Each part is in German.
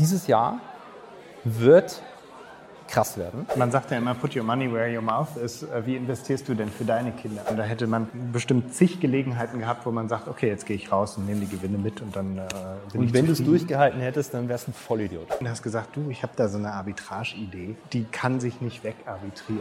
dieses Jahr wird krass werden. Man sagt ja immer, put your money where your mouth is. Äh, wie investierst du denn für deine Kinder? Und da hätte man bestimmt zig Gelegenheiten gehabt, wo man sagt, okay, jetzt gehe ich raus und nehme die Gewinne mit und dann äh, bin Und wenn du es durchgehalten hättest, dann wärst du ein Vollidiot. Du hast gesagt, du, ich habe da so eine Arbitrage-Idee, die kann sich nicht wegarbitrieren.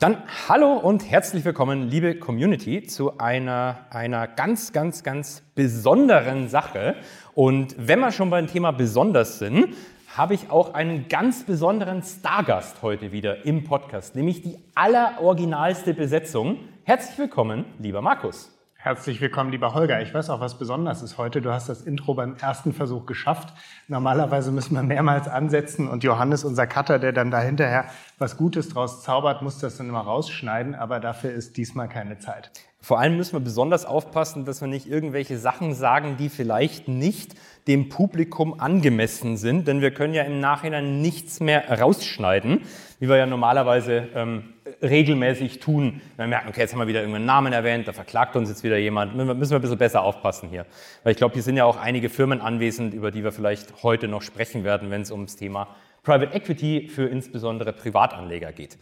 Dann hallo und herzlich willkommen, liebe Community, zu einer, einer ganz, ganz, ganz besonderen Sache. Und wenn wir schon beim Thema besonders sind, habe ich auch einen ganz besonderen Stargast heute wieder im Podcast, nämlich die alleroriginalste Besetzung. Herzlich willkommen, lieber Markus. Herzlich willkommen, lieber Holger. Ich weiß auch, was besonders ist heute. Du hast das Intro beim ersten Versuch geschafft. Normalerweise müssen wir mehrmals ansetzen und Johannes, unser Cutter, der dann da hinterher was Gutes draus zaubert, muss das dann immer rausschneiden. Aber dafür ist diesmal keine Zeit. Vor allem müssen wir besonders aufpassen, dass wir nicht irgendwelche Sachen sagen, die vielleicht nicht dem Publikum angemessen sind, denn wir können ja im Nachhinein nichts mehr rausschneiden, wie wir ja normalerweise ähm, regelmäßig tun. Wir merken, okay, jetzt haben wir wieder irgendeinen Namen erwähnt, da verklagt uns jetzt wieder jemand, müssen wir ein bisschen besser aufpassen hier. Weil ich glaube, hier sind ja auch einige Firmen anwesend, über die wir vielleicht heute noch sprechen werden, wenn es ums Thema Private Equity für insbesondere Privatanleger geht.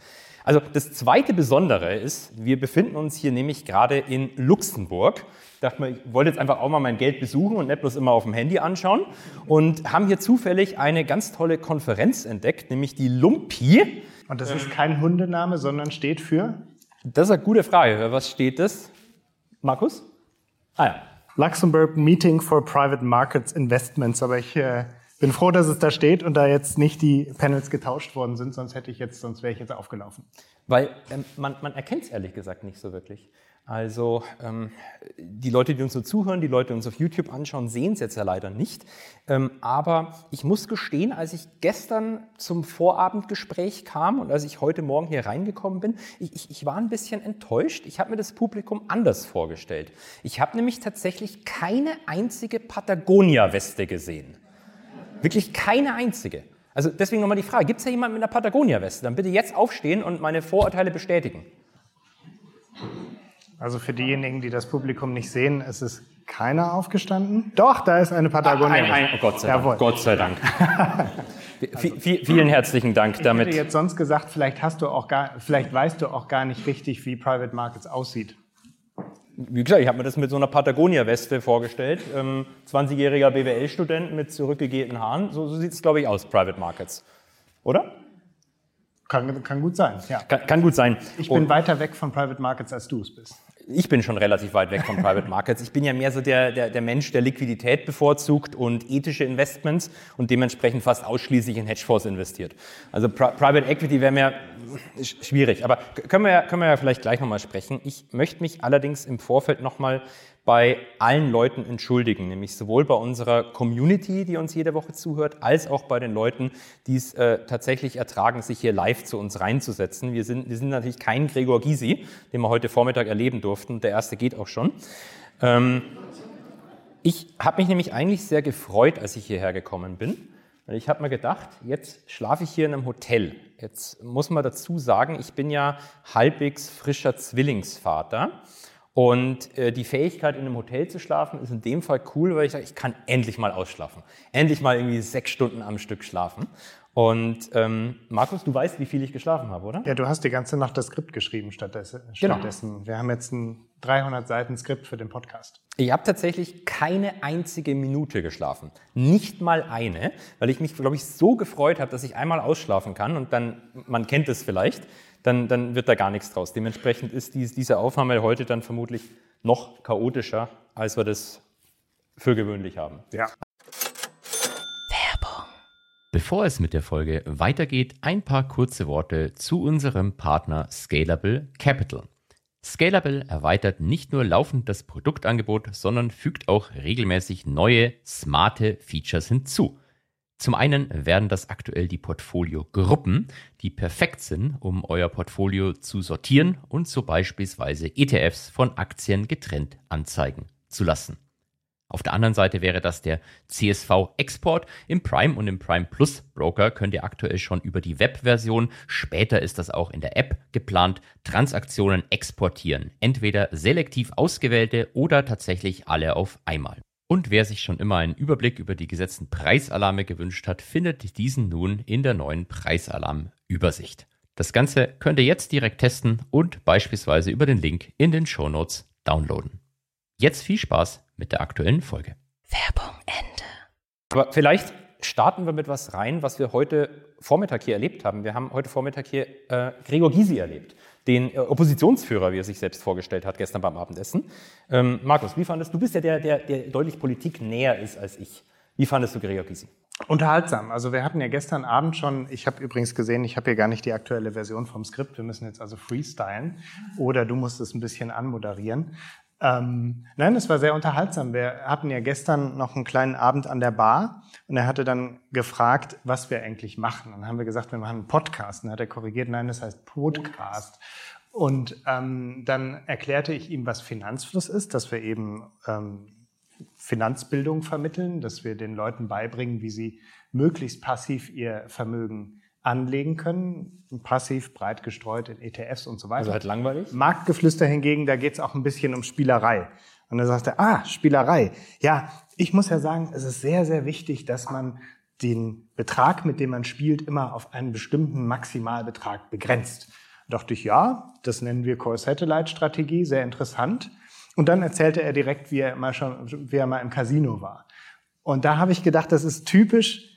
Also das zweite Besondere ist, wir befinden uns hier nämlich gerade in Luxemburg. Ich dachte mir, ich wollte jetzt einfach auch mal mein Geld besuchen und nicht bloß immer auf dem Handy anschauen. Und haben hier zufällig eine ganz tolle Konferenz entdeckt, nämlich die Lumpi. Und das ist kein Hundename, sondern steht für? Das ist eine gute Frage. Was steht das? Markus? Ah ja. Luxembourg Meeting for Private Markets Investments. Aber ich äh, bin froh, dass es da steht und da jetzt nicht die Panels getauscht worden sind, sonst hätte ich jetzt, sonst wäre ich jetzt aufgelaufen. Weil ähm, man, man erkennt es ehrlich gesagt nicht so wirklich. Also ähm, die Leute, die uns so zuhören, die Leute, die uns auf YouTube anschauen, sehen es jetzt ja leider nicht. Ähm, aber ich muss gestehen, als ich gestern zum Vorabendgespräch kam und als ich heute Morgen hier reingekommen bin, ich, ich, ich war ein bisschen enttäuscht. Ich habe mir das Publikum anders vorgestellt. Ich habe nämlich tatsächlich keine einzige Patagonia-Weste gesehen. Wirklich keine einzige. Also deswegen nochmal die Frage, gibt es da jemanden mit einer Patagonia-Weste? Dann bitte jetzt aufstehen und meine Vorurteile bestätigen. Also für diejenigen, die das Publikum nicht sehen, ist es keiner aufgestanden. Doch, da ist eine Patagonia. Ein, ein, oh Gott sei Dank. Gott sei Dank. also, vielen herzlichen Dank ich damit. Ich hätte jetzt sonst gesagt, vielleicht hast du auch gar, vielleicht weißt du auch gar nicht richtig, wie Private Markets aussieht wie gesagt, ich habe mir das mit so einer Patagonia-Weste vorgestellt. Ähm, 20-jähriger BWL-Student mit zurückgegelten Haaren. So, so sieht es, glaube ich, aus, Private Markets. Oder? Kann, kann gut sein, ja. Kann, kann gut sein. Ich bin Und weiter weg von Private Markets, als du es bist ich bin schon relativ weit weg von Private Markets. Ich bin ja mehr so der, der, der Mensch, der Liquidität bevorzugt und ethische Investments und dementsprechend fast ausschließlich in Hedgefonds investiert. Also Pri Private Equity wäre mir schwierig, aber können wir, können wir ja vielleicht gleich nochmal sprechen. Ich möchte mich allerdings im Vorfeld nochmal bei allen Leuten entschuldigen, nämlich sowohl bei unserer Community, die uns jede Woche zuhört, als auch bei den Leuten, die es äh, tatsächlich ertragen, sich hier live zu uns reinzusetzen. Wir sind, wir sind natürlich kein Gregor Gysi, den wir heute Vormittag erleben durften. Der erste geht auch schon. Ähm, ich habe mich nämlich eigentlich sehr gefreut, als ich hierher gekommen bin. Weil ich habe mir gedacht, jetzt schlafe ich hier in einem Hotel. Jetzt muss man dazu sagen, ich bin ja halbwegs frischer Zwillingsvater. Und äh, die Fähigkeit, in einem Hotel zu schlafen, ist in dem Fall cool, weil ich sage, ich kann endlich mal ausschlafen. Endlich mal irgendwie sechs Stunden am Stück schlafen. Und ähm, Markus, du weißt, wie viel ich geschlafen habe, oder? Ja, du hast die ganze Nacht das Skript geschrieben stattdessen. Genau. stattdessen. Wir haben jetzt ein 300 Seiten Skript für den Podcast. Ich habe tatsächlich keine einzige Minute geschlafen. Nicht mal eine, weil ich mich, glaube ich, so gefreut habe, dass ich einmal ausschlafen kann. Und dann, man kennt es vielleicht, dann, dann wird da gar nichts draus. Dementsprechend ist dies, diese Aufnahme heute dann vermutlich noch chaotischer, als wir das für gewöhnlich haben. Ja. Werbung. Bevor es mit der Folge weitergeht, ein paar kurze Worte zu unserem Partner Scalable Capital. Scalable erweitert nicht nur laufend das Produktangebot, sondern fügt auch regelmäßig neue, smarte Features hinzu. Zum einen werden das aktuell die Portfolio-Gruppen, die perfekt sind, um euer Portfolio zu sortieren und so beispielsweise ETFs von Aktien getrennt anzeigen zu lassen. Auf der anderen Seite wäre das der CSV Export. Im Prime und im Prime Plus Broker könnt ihr aktuell schon über die Webversion, später ist das auch in der App geplant, Transaktionen exportieren. Entweder selektiv ausgewählte oder tatsächlich alle auf einmal. Und wer sich schon immer einen Überblick über die gesetzten Preisalarme gewünscht hat, findet diesen nun in der neuen Preisalarm-Übersicht. Das Ganze könnt ihr jetzt direkt testen und beispielsweise über den Link in den Show Notes downloaden. Jetzt viel Spaß mit der aktuellen Folge. Werbung Ende. Aber vielleicht starten wir mit was rein, was wir heute Vormittag hier erlebt haben. Wir haben heute Vormittag hier äh, Gregor Gysi erlebt, den äh, Oppositionsführer, wie er sich selbst vorgestellt hat gestern beim Abendessen. Ähm, Markus, wie fandest du? Du bist ja der, der, der deutlich Politik näher ist als ich. Wie fandest du Gregor Gysi? Unterhaltsam. Also wir hatten ja gestern Abend schon, ich habe übrigens gesehen, ich habe hier gar nicht die aktuelle Version vom Skript, wir müssen jetzt also freestylen oder du musst es ein bisschen anmoderieren. Ähm, nein, es war sehr unterhaltsam. Wir hatten ja gestern noch einen kleinen Abend an der Bar und er hatte dann gefragt, was wir eigentlich machen. Und dann haben wir gesagt, wir machen einen Podcast. Und dann hat er korrigiert, nein, das heißt Podcast. Und ähm, dann erklärte ich ihm, was Finanzfluss ist, dass wir eben ähm, Finanzbildung vermitteln, dass wir den Leuten beibringen, wie sie möglichst passiv ihr Vermögen anlegen können, passiv, breit gestreut in ETFs und so weiter. Also halt langweilig? Marktgeflüster hingegen, da geht es auch ein bisschen um Spielerei. Und dann sagt er, ah, Spielerei. Ja, ich muss ja sagen, es ist sehr, sehr wichtig, dass man den Betrag, mit dem man spielt, immer auf einen bestimmten Maximalbetrag begrenzt. Da dachte ich, ja, das nennen wir Core-Satellite-Strategie, sehr interessant. Und dann erzählte er direkt, wie er mal schon, wie er mal im Casino war. Und da habe ich gedacht, das ist typisch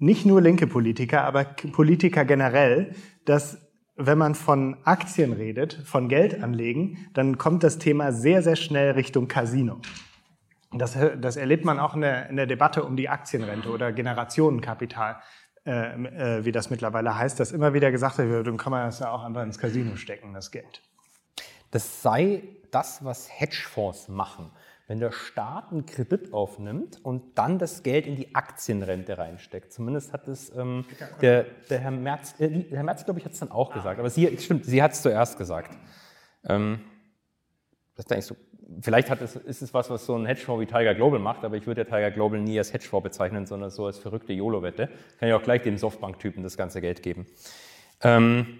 nicht nur linke Politiker, aber Politiker generell, dass wenn man von Aktien redet, von Geld anlegen, dann kommt das Thema sehr, sehr schnell Richtung Casino. Das, das erlebt man auch in der, in der Debatte um die Aktienrente oder Generationenkapital, äh, äh, wie das mittlerweile heißt, dass immer wieder gesagt wird, dann kann man das ja auch einfach ins Casino stecken, das Geld. Das sei das, was Hedgefonds machen wenn der Staat einen Kredit aufnimmt und dann das Geld in die Aktienrente reinsteckt. Zumindest hat es ähm, der, der, Herr Merz, äh, Herr Merz, glaube ich, hat es dann auch gesagt. Aber sie, stimmt, sie hat es zuerst gesagt. Ähm, das ist eigentlich so. Vielleicht hat es, ist es was, was so ein Hedgefonds wie Tiger Global macht, aber ich würde ja Tiger Global nie als Hedgefonds bezeichnen, sondern so als verrückte YOLO-Wette. Kann ich auch gleich dem Softbank-Typen das ganze Geld geben. Ähm,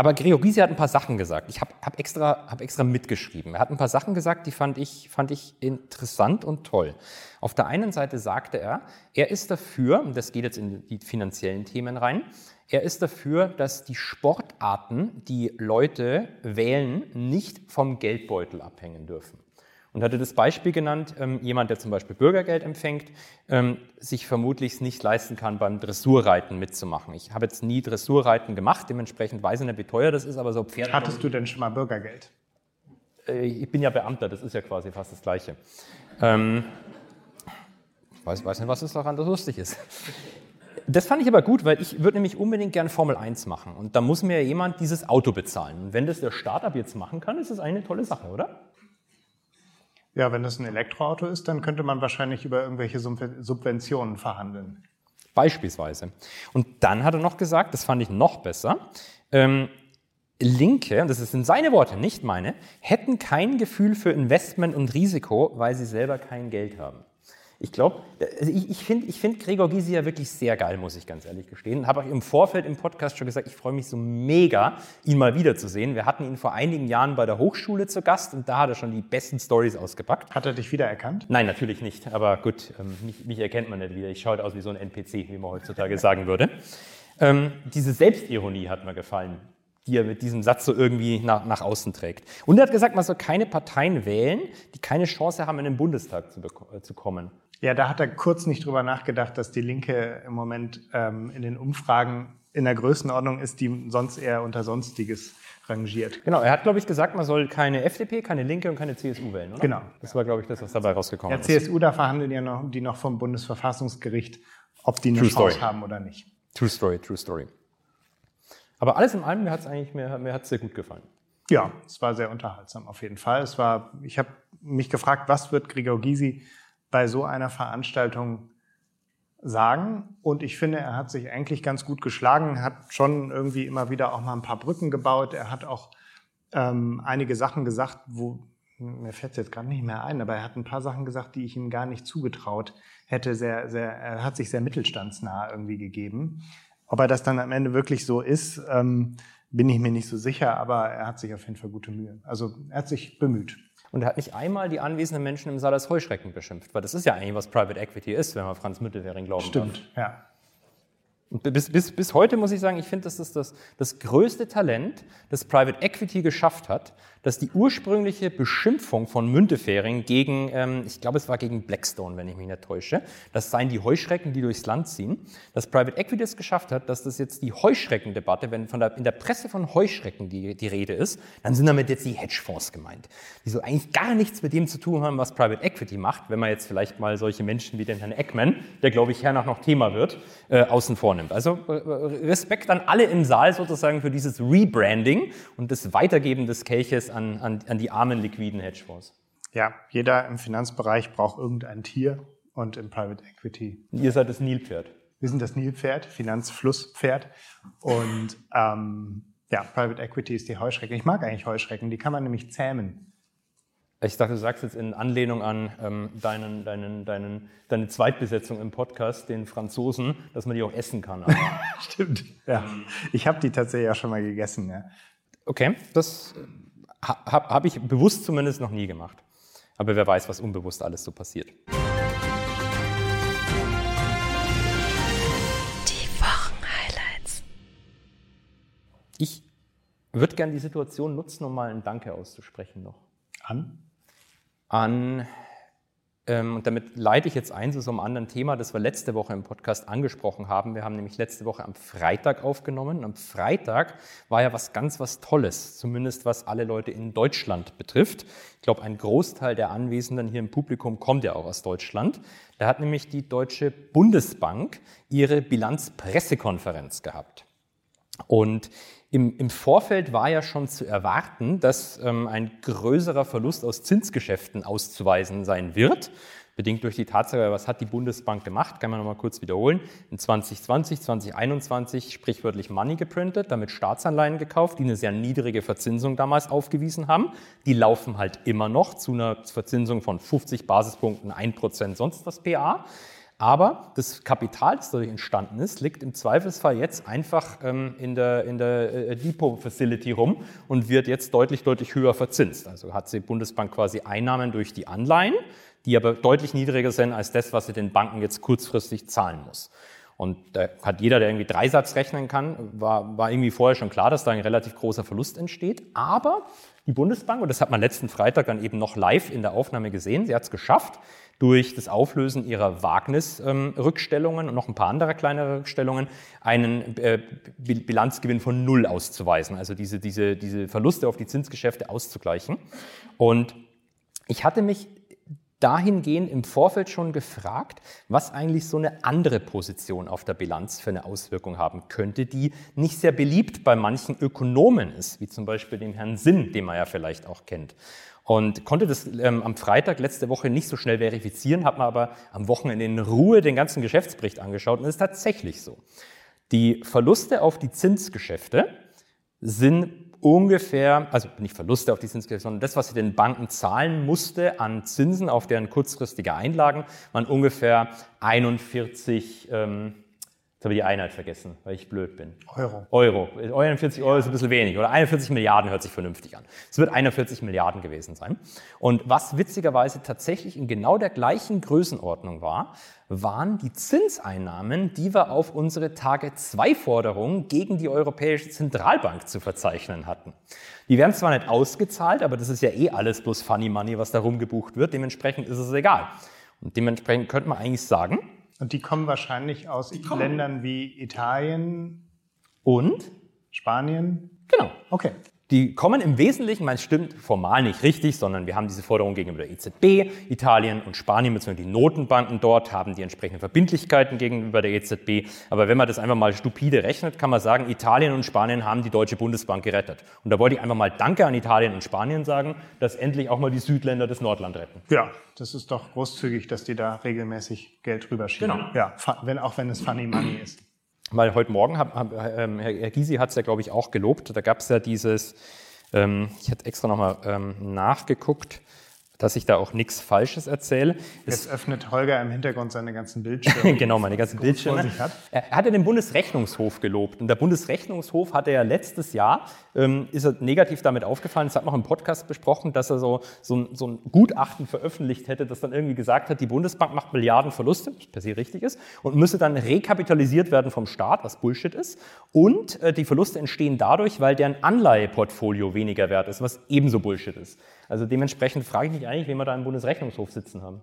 aber Gregor Gysi hat ein paar Sachen gesagt. Ich habe hab extra, hab extra mitgeschrieben. Er hat ein paar Sachen gesagt, die fand ich, fand ich interessant und toll. Auf der einen Seite sagte er, er ist dafür, und das geht jetzt in die finanziellen Themen rein, er ist dafür, dass die Sportarten, die Leute wählen, nicht vom Geldbeutel abhängen dürfen und hatte das Beispiel genannt, ähm, jemand, der zum Beispiel Bürgergeld empfängt, ähm, sich vermutlich nicht leisten kann, beim Dressurreiten mitzumachen. Ich habe jetzt nie Dressurreiten gemacht, dementsprechend weiß ich nicht, wie teuer das ist, aber so Pferde... Hattest du denn schon mal Bürgergeld? Äh, ich bin ja Beamter, das ist ja quasi fast das Gleiche. Ähm, ich weiß, weiß nicht, was es daran so lustig ist. Das fand ich aber gut, weil ich würde nämlich unbedingt gerne Formel 1 machen. Und da muss mir jemand dieses Auto bezahlen. Und wenn das der Startup jetzt machen kann, ist das eine tolle Sache, oder? Ja, wenn das ein Elektroauto ist, dann könnte man wahrscheinlich über irgendwelche Subventionen verhandeln. Beispielsweise. Und dann hat er noch gesagt, das fand ich noch besser, ähm, Linke, und das sind seine Worte, nicht meine, hätten kein Gefühl für Investment und Risiko, weil sie selber kein Geld haben. Ich glaube, also ich, ich finde ich find Gregor Gysi ja wirklich sehr geil, muss ich ganz ehrlich gestehen. Habe auch im Vorfeld im Podcast schon gesagt, ich freue mich so mega, ihn mal wiederzusehen. Wir hatten ihn vor einigen Jahren bei der Hochschule zu Gast und da hat er schon die besten Stories ausgepackt. Hat er dich wiedererkannt? Nein, natürlich nicht. Aber gut, ähm, mich, mich erkennt man nicht wieder. Ich schaue aus wie so ein NPC, wie man heutzutage sagen würde. Ähm, diese Selbstironie hat mir gefallen die er mit diesem Satz so irgendwie nach, nach außen trägt. Und er hat gesagt, man soll keine Parteien wählen, die keine Chance haben, in den Bundestag zu, äh, zu kommen. Ja, da hat er kurz nicht drüber nachgedacht, dass die Linke im Moment ähm, in den Umfragen in der Größenordnung ist, die sonst eher unter Sonstiges rangiert. Genau, er hat, glaube ich, gesagt, man soll keine FDP, keine Linke und keine CSU wählen, oder? Genau. Das war, glaube ich, das, was dabei rausgekommen ist. Ja, CSU, da verhandeln ja noch, die noch vom Bundesverfassungsgericht, ob die eine True Chance story. haben oder nicht. True Story, True Story. Aber alles in allem, mir hat es eigentlich mir, mir hat's sehr gut gefallen. Ja, es war sehr unterhaltsam auf jeden Fall. Es war, ich habe mich gefragt, was wird Gregor Gysi bei so einer Veranstaltung sagen. Und ich finde, er hat sich eigentlich ganz gut geschlagen, hat schon irgendwie immer wieder auch mal ein paar Brücken gebaut. Er hat auch ähm, einige Sachen gesagt, wo mir fällt es jetzt gerade nicht mehr ein, aber er hat ein paar Sachen gesagt, die ich ihm gar nicht zugetraut hätte. Sehr, sehr, er hat sich sehr mittelstandsnah irgendwie gegeben. Ob er das dann am Ende wirklich so ist, ähm, bin ich mir nicht so sicher, aber er hat sich auf jeden Fall gute Mühe. Also er hat sich bemüht. Und er hat nicht einmal die anwesenden Menschen im Saal als Heuschrecken beschimpft, weil das ist ja eigentlich, was Private Equity ist, wenn man Franz Müttelwering glauben Stimmt, darf. ja. Und bis, bis, bis heute muss ich sagen, ich finde, dass das, das das größte Talent, das Private Equity geschafft hat, dass die ursprüngliche Beschimpfung von Müntefering gegen, ähm, ich glaube, es war gegen Blackstone, wenn ich mich nicht täusche, das seien die Heuschrecken, die durchs Land ziehen, dass Private Equity es geschafft hat, dass das jetzt die Heuschreckendebatte, wenn von der, in der Presse von Heuschrecken die, die Rede ist, dann sind damit jetzt die Hedgefonds gemeint, die so eigentlich gar nichts mit dem zu tun haben, was Private Equity macht, wenn man jetzt vielleicht mal solche Menschen wie den Herrn Eckman, der glaube ich hernach noch Thema wird, äh, außen vor. Also äh, Respekt an alle im Saal sozusagen für dieses Rebranding und das Weitergeben des Kelches an, an, an die armen liquiden Hedgefonds. Ja, jeder im Finanzbereich braucht irgendein Tier und im Private Equity. Ihr seid das Nilpferd. Wir sind das Nilpferd, Finanzflusspferd. Und ähm, ja, Private Equity ist die Heuschrecke. Ich mag eigentlich Heuschrecken, die kann man nämlich zähmen. Ich dachte, du sagst jetzt in Anlehnung an ähm, deinen, deinen, deinen, deine Zweitbesetzung im Podcast, den Franzosen, dass man die auch essen kann. Stimmt, ja. Ich habe die tatsächlich auch schon mal gegessen, ja. Okay, das habe hab ich bewusst zumindest noch nie gemacht. Aber wer weiß, was unbewusst alles so passiert. Die Wochenhighlights. Ich würde gerne die Situation nutzen, um mal ein Danke auszusprechen noch. An? An, ähm, und damit leite ich jetzt ein zu so einem anderen Thema, das wir letzte Woche im Podcast angesprochen haben. Wir haben nämlich letzte Woche am Freitag aufgenommen. Am Freitag war ja was ganz was Tolles, zumindest was alle Leute in Deutschland betrifft. Ich glaube, ein Großteil der Anwesenden hier im Publikum kommt ja auch aus Deutschland. Da hat nämlich die Deutsche Bundesbank ihre Bilanzpressekonferenz gehabt. Und im, im, Vorfeld war ja schon zu erwarten, dass ähm, ein größerer Verlust aus Zinsgeschäften auszuweisen sein wird. Bedingt durch die Tatsache, was hat die Bundesbank gemacht, kann man nochmal kurz wiederholen. In 2020, 2021 sprichwörtlich Money geprintet, damit Staatsanleihen gekauft, die eine sehr niedrige Verzinsung damals aufgewiesen haben. Die laufen halt immer noch zu einer Verzinsung von 50 Basispunkten, 1% sonst was PA. Aber das Kapital, das dadurch entstanden ist, liegt im Zweifelsfall jetzt einfach ähm, in der, in der äh, Depot-Facility rum und wird jetzt deutlich, deutlich höher verzinst. Also hat die Bundesbank quasi Einnahmen durch die Anleihen, die aber deutlich niedriger sind als das, was sie den Banken jetzt kurzfristig zahlen muss. Und da hat jeder, der irgendwie Dreisatz rechnen kann, war, war irgendwie vorher schon klar, dass da ein relativ großer Verlust entsteht. Aber die Bundesbank, und das hat man letzten Freitag dann eben noch live in der Aufnahme gesehen, sie hat es geschafft, durch das Auflösen ihrer Wagnis-Rückstellungen und noch ein paar andere kleinere Rückstellungen einen äh, Bilanzgewinn von Null auszuweisen, also diese, diese, diese Verluste auf die Zinsgeschäfte auszugleichen. Und ich hatte mich dahingehend im Vorfeld schon gefragt, was eigentlich so eine andere Position auf der Bilanz für eine Auswirkung haben könnte, die nicht sehr beliebt bei manchen Ökonomen ist, wie zum Beispiel dem Herrn Sinn, den man ja vielleicht auch kennt. Und konnte das ähm, am Freitag letzte Woche nicht so schnell verifizieren, habe mir aber am Wochenende in Ruhe den ganzen Geschäftsbericht angeschaut und es ist tatsächlich so. Die Verluste auf die Zinsgeschäfte sind ungefähr, also nicht Verluste auf die Zinsgeschäfte, sondern das, was sie den Banken zahlen musste an Zinsen auf deren kurzfristige Einlagen, waren ungefähr 41, ähm, Jetzt habe ich die Einheit vergessen, weil ich blöd bin. Euro. Euro. 41 Euro ist ein bisschen wenig. Oder 41 Milliarden hört sich vernünftig an. Es wird 41 Milliarden gewesen sein. Und was witzigerweise tatsächlich in genau der gleichen Größenordnung war, waren die Zinseinnahmen, die wir auf unsere Tage-2-Forderung gegen die Europäische Zentralbank zu verzeichnen hatten. Die werden zwar nicht ausgezahlt, aber das ist ja eh alles bloß Funny Money, was da rumgebucht wird. Dementsprechend ist es egal. Und dementsprechend könnte man eigentlich sagen, und die kommen wahrscheinlich aus kommen. Ländern wie Italien und Spanien. Genau. Okay. Die kommen im Wesentlichen, man stimmt formal nicht richtig, sondern wir haben diese Forderung gegenüber der EZB. Italien und Spanien bzw. die Notenbanken dort haben die entsprechenden Verbindlichkeiten gegenüber der EZB. Aber wenn man das einfach mal stupide rechnet, kann man sagen, Italien und Spanien haben die Deutsche Bundesbank gerettet. Und da wollte ich einfach mal Danke an Italien und Spanien sagen, dass endlich auch mal die Südländer das Nordland retten. Ja, das ist doch großzügig, dass die da regelmäßig Geld rüberschieben. Genau. Ja, wenn, auch wenn es Funny Money ist. Weil heute Morgen, hab, hab, ähm, Herr Gysi hat es ja, glaube ich, auch gelobt, da gab es ja dieses Ähm, ich hatte extra nochmal ähm, nachgeguckt dass ich da auch nichts Falsches erzähle. Jetzt öffnet Holger im Hintergrund seine ganzen Bildschirme. genau, meine ganzen Bildschirme. Hat. Er hatte den Bundesrechnungshof gelobt. Und der Bundesrechnungshof hatte ja letztes Jahr, ähm, ist er negativ damit aufgefallen, es hat noch im Podcast besprochen, dass er so, so, ein, so ein Gutachten veröffentlicht hätte, das dann irgendwie gesagt hat, die Bundesbank macht Milliarden Verluste, was per se richtig ist, und müsse dann rekapitalisiert werden vom Staat, was Bullshit ist. Und äh, die Verluste entstehen dadurch, weil deren Anleiheportfolio weniger wert ist, was ebenso Bullshit ist. Also dementsprechend frage ich mich eigentlich, wen wir da im Bundesrechnungshof sitzen haben.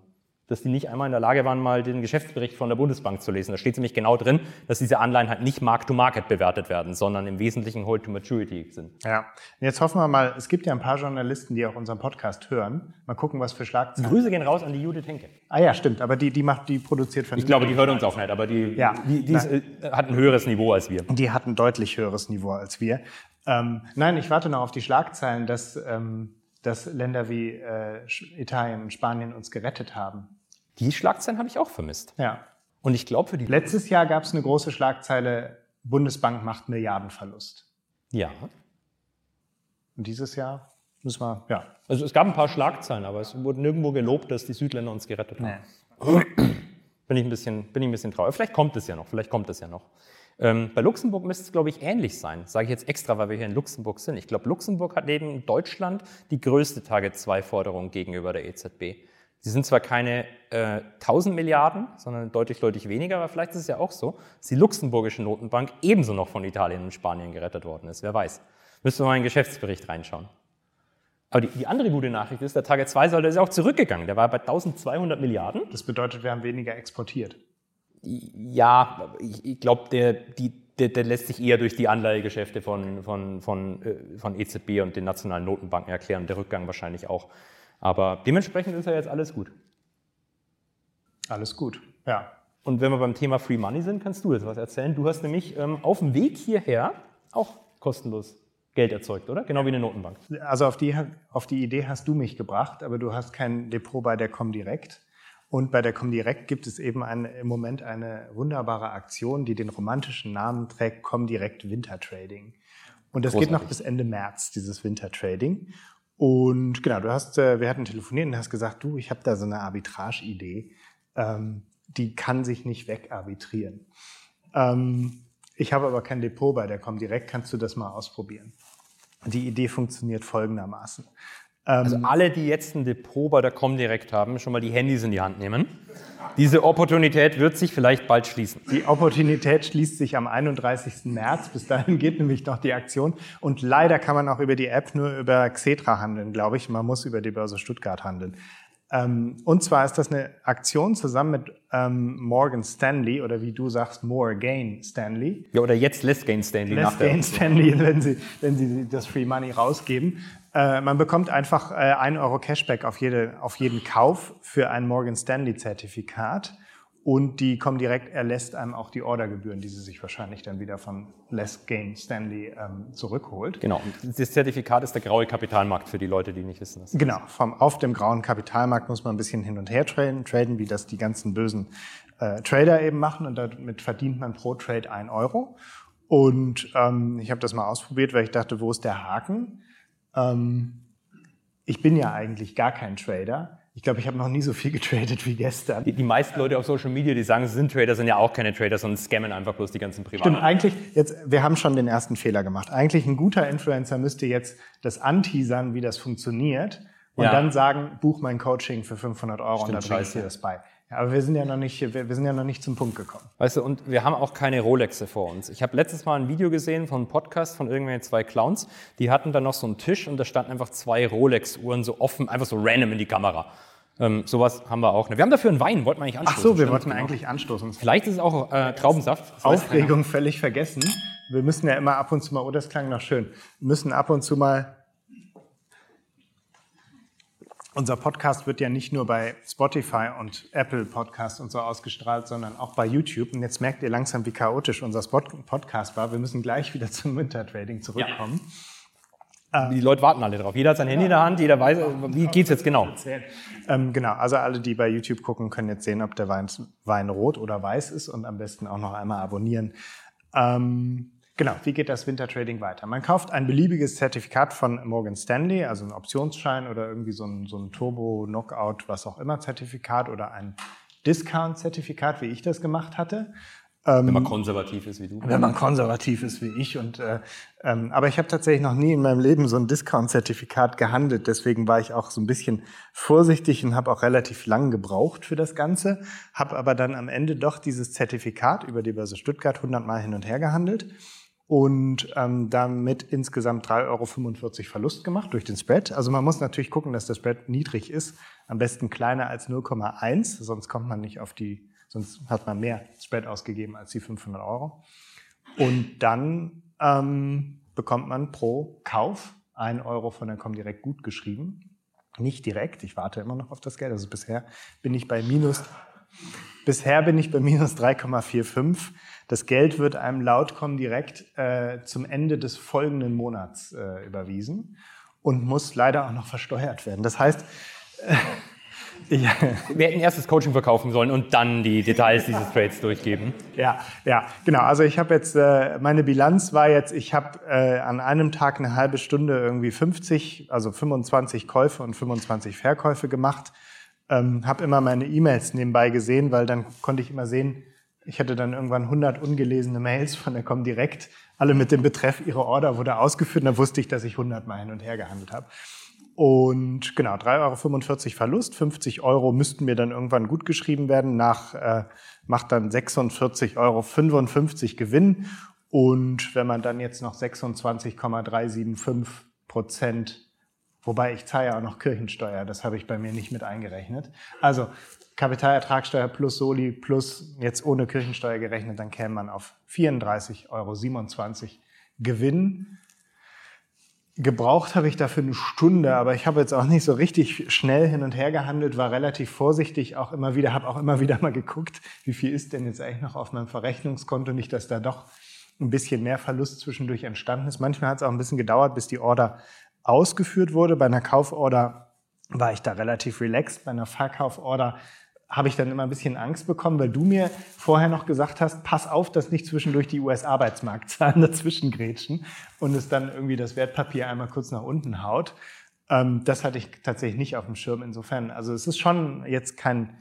Dass die nicht einmal in der Lage waren, mal den Geschäftsbericht von der Bundesbank zu lesen. Da steht nämlich genau drin, dass diese Anleihen halt nicht Mark-to-Market bewertet werden, sondern im Wesentlichen Hold-to-Maturity sind. Ja, und jetzt hoffen wir mal, es gibt ja ein paar Journalisten, die auch unseren Podcast hören. Mal gucken, was für Schlagzeilen. Grüße gehen raus an die Judith Henke. Ah ja, stimmt, aber die, die macht, die produziert von. Ich glaube, die hört uns auch nicht, aber die, ja, die, die ist, äh, hat ein höheres Niveau als wir. Die hat ein deutlich höheres Niveau als wir. Ähm, nein, ich warte noch auf die Schlagzeilen, dass ähm, dass Länder wie äh, Italien und Spanien uns gerettet haben. Die Schlagzeilen habe ich auch vermisst. Ja. Und ich glaube für die. Letztes Jahr gab es eine große Schlagzeile: Bundesbank macht Milliardenverlust. Ja. Und dieses Jahr müssen wir, ja. Also es gab ein paar Schlagzeilen, aber es wurde nirgendwo gelobt, dass die Südländer uns gerettet haben. Nee. Bin ich ein bisschen, bin ich ein bisschen traurig. Vielleicht kommt es ja noch, vielleicht kommt es ja noch. Ähm, bei Luxemburg müsste es, glaube ich, ähnlich sein. Sage ich jetzt extra, weil wir hier in Luxemburg sind. Ich glaube, Luxemburg hat neben Deutschland die größte Target-2-Forderung gegenüber der EZB. Sie sind zwar keine äh, 1000 Milliarden, sondern deutlich, deutlich weniger, aber vielleicht ist es ja auch so, dass die luxemburgische Notenbank ebenso noch von Italien und Spanien gerettet worden ist. Wer weiß. Müssen wir mal in den Geschäftsbericht reinschauen. Aber die, die andere gute Nachricht ist, der Target 2 sollte ist auch zurückgegangen. Der war bei 1200 Milliarden. Das bedeutet, wir haben weniger exportiert ja, ich, ich glaube, der, der, der, lässt sich eher durch die Anleihegeschäfte von, von, von, äh, von EZB und den nationalen Notenbanken erklären, der Rückgang wahrscheinlich auch. Aber dementsprechend ist ja jetzt alles gut. Alles gut, ja. Und wenn wir beim Thema Free Money sind, kannst du jetzt was erzählen. Du hast nämlich ähm, auf dem Weg hierher auch kostenlos Geld erzeugt, oder? Genau wie eine Notenbank. Also auf die, auf die Idee hast du mich gebracht, aber du hast kein Depot bei der Comdirect. Und bei der Comdirect gibt es eben eine, im Moment eine wunderbare Aktion, die den romantischen Namen trägt, Comdirect Winter Trading. Und das Großartig. geht noch bis Ende März, dieses Winter Trading. Und genau, du hast, äh, wir hatten telefoniert und hast gesagt, du, ich habe da so eine Arbitrage-Idee, ähm, die kann sich nicht wegarbitrieren. Ähm, ich habe aber kein Depot bei der Comdirect, kannst du das mal ausprobieren? Die Idee funktioniert folgendermaßen. Also ähm, alle, die jetzt ein Depot bei der Comdirect haben, schon mal die Handys in die Hand nehmen. Diese Opportunität wird sich vielleicht bald schließen. Die Opportunität schließt sich am 31. März. Bis dahin geht nämlich noch die Aktion. Und leider kann man auch über die App nur über Xetra handeln, glaube ich. Man muss über die Börse Stuttgart handeln. Ähm, und zwar ist das eine Aktion zusammen mit ähm, Morgan Stanley oder wie du sagst, More Gain Stanley. Ja, oder jetzt Less Gain Stanley. Less Gain Stanley, wenn sie, wenn sie das Free Money rausgeben. Äh, man bekommt einfach äh, 1 Euro Cashback auf, jede, auf jeden Kauf für ein Morgan Stanley Zertifikat. Und die kommen direkt, erlässt einem auch die Ordergebühren, die sie sich wahrscheinlich dann wieder von Less Gain Stanley ähm, zurückholt. Genau, und das Zertifikat ist der graue Kapitalmarkt für die Leute, die nicht wissen. Das genau, vom, auf dem grauen Kapitalmarkt muss man ein bisschen hin und her traden, traden wie das die ganzen bösen äh, Trader eben machen. Und damit verdient man pro Trade ein Euro. Und ähm, ich habe das mal ausprobiert, weil ich dachte, wo ist der Haken? Ähm, ich bin ja eigentlich gar kein Trader. Ich glaube, ich habe noch nie so viel getradet wie gestern. Die, die, meisten Leute auf Social Media, die sagen, sie sind Trader, sind ja auch keine Trader, sondern scammen einfach bloß die ganzen Privaten. Stimmt, eigentlich, jetzt, wir haben schon den ersten Fehler gemacht. Eigentlich ein guter Influencer müsste jetzt das anteasern, wie das funktioniert und ja. dann sagen, buch mein Coaching für 500 Euro Stimmt, und dann bringe ich dir das bei. Ja, aber wir sind ja noch nicht, wir, wir, sind ja noch nicht zum Punkt gekommen. Weißt du, und wir haben auch keine Rolexe vor uns. Ich habe letztes Mal ein Video gesehen von einem Podcast von irgendwelchen zwei Clowns. Die hatten da noch so einen Tisch und da standen einfach zwei Rolex-Uhren so offen, einfach so random in die Kamera. Ähm, sowas haben wir auch. Wir haben dafür einen Wein, wollten wir eigentlich anstoßen. Ach so, wir Stimmt, wollten genau. eigentlich anstoßen. Vielleicht ist es auch äh, Traubensaft. Aufregung völlig vergessen. Wir müssen ja immer ab und zu mal, oh, das klang noch schön, wir müssen ab und zu mal unser Podcast wird ja nicht nur bei Spotify und Apple Podcast und so ausgestrahlt, sondern auch bei YouTube. Und jetzt merkt ihr langsam, wie chaotisch unser Spot Podcast war. Wir müssen gleich wieder zum Wintertrading zurückkommen. Ja. Die Leute warten alle drauf. Jeder hat sein Handy in der Hand, jeder weiß, wie geht's jetzt genau? Ähm, genau, also alle, die bei YouTube gucken, können jetzt sehen, ob der Wein, Wein rot oder weiß ist und am besten auch noch einmal abonnieren. Ähm, Genau, wie geht das Wintertrading weiter? Man kauft ein beliebiges Zertifikat von Morgan Stanley, also ein Optionsschein oder irgendwie so ein, so ein Turbo-Knockout, was auch immer Zertifikat oder ein Discount-Zertifikat, wie ich das gemacht hatte. Wenn man konservativ ist wie du. Wenn man konservativ ist wie ich. Und, äh, ähm, aber ich habe tatsächlich noch nie in meinem Leben so ein Discount-Zertifikat gehandelt. Deswegen war ich auch so ein bisschen vorsichtig und habe auch relativ lang gebraucht für das Ganze. Habe aber dann am Ende doch dieses Zertifikat über die Börse Stuttgart 100 Mal hin und her gehandelt und ähm, damit insgesamt 3,45 Euro Verlust gemacht durch den Spread. Also man muss natürlich gucken, dass der Spread niedrig ist, am besten kleiner als 0,1, sonst kommt man nicht auf die, sonst hat man mehr Spread ausgegeben als die 500 Euro. Und dann ähm, bekommt man pro Kauf 1 Euro von der Comdirect gut geschrieben. Nicht direkt, ich warte immer noch auf das Geld. Also bisher bin ich bei minus, bisher bin ich bei minus 3,45. Das Geld wird einem laut direkt äh, zum Ende des folgenden Monats äh, überwiesen und muss leider auch noch versteuert werden. Das heißt, äh, ja. Wir hätten erst das Coaching verkaufen sollen und dann die Details dieses Trades durchgeben. Ja, ja, genau. Also ich habe jetzt, äh, meine Bilanz war jetzt, ich habe äh, an einem Tag eine halbe Stunde irgendwie 50, also 25 Käufe und 25 Verkäufe gemacht. Ähm, habe immer meine E-Mails nebenbei gesehen, weil dann konnte ich immer sehen, ich hatte dann irgendwann 100 ungelesene Mails von der Comdirect, alle mit dem Betreff, ihre Order wurde ausgeführt. Und da wusste ich, dass ich 100 Mal hin und her gehandelt habe. Und genau, 3,45 Euro Verlust, 50 Euro müssten mir dann irgendwann gut geschrieben werden, nach äh, macht dann 46,55 Euro Gewinn. Und wenn man dann jetzt noch 26,375 Prozent Wobei ich zahle ja auch noch Kirchensteuer, das habe ich bei mir nicht mit eingerechnet. Also Kapitalertragssteuer plus Soli plus jetzt ohne Kirchensteuer gerechnet, dann käme man auf 34,27 Euro Gewinn. Gebraucht habe ich dafür eine Stunde, aber ich habe jetzt auch nicht so richtig schnell hin und her gehandelt, war relativ vorsichtig, auch immer wieder, habe auch immer wieder mal geguckt, wie viel ist denn jetzt eigentlich noch auf meinem Verrechnungskonto, nicht, dass da doch ein bisschen mehr Verlust zwischendurch entstanden ist. Manchmal hat es auch ein bisschen gedauert, bis die Order ausgeführt wurde. Bei einer Kauforder war ich da relativ relaxed. Bei einer Verkauforder habe ich dann immer ein bisschen Angst bekommen, weil du mir vorher noch gesagt hast, pass auf, dass nicht zwischendurch die US-Arbeitsmarktzahlen dazwischen grätschen und es dann irgendwie das Wertpapier einmal kurz nach unten haut. Ähm, das hatte ich tatsächlich nicht auf dem Schirm. Insofern, also es ist schon jetzt kein,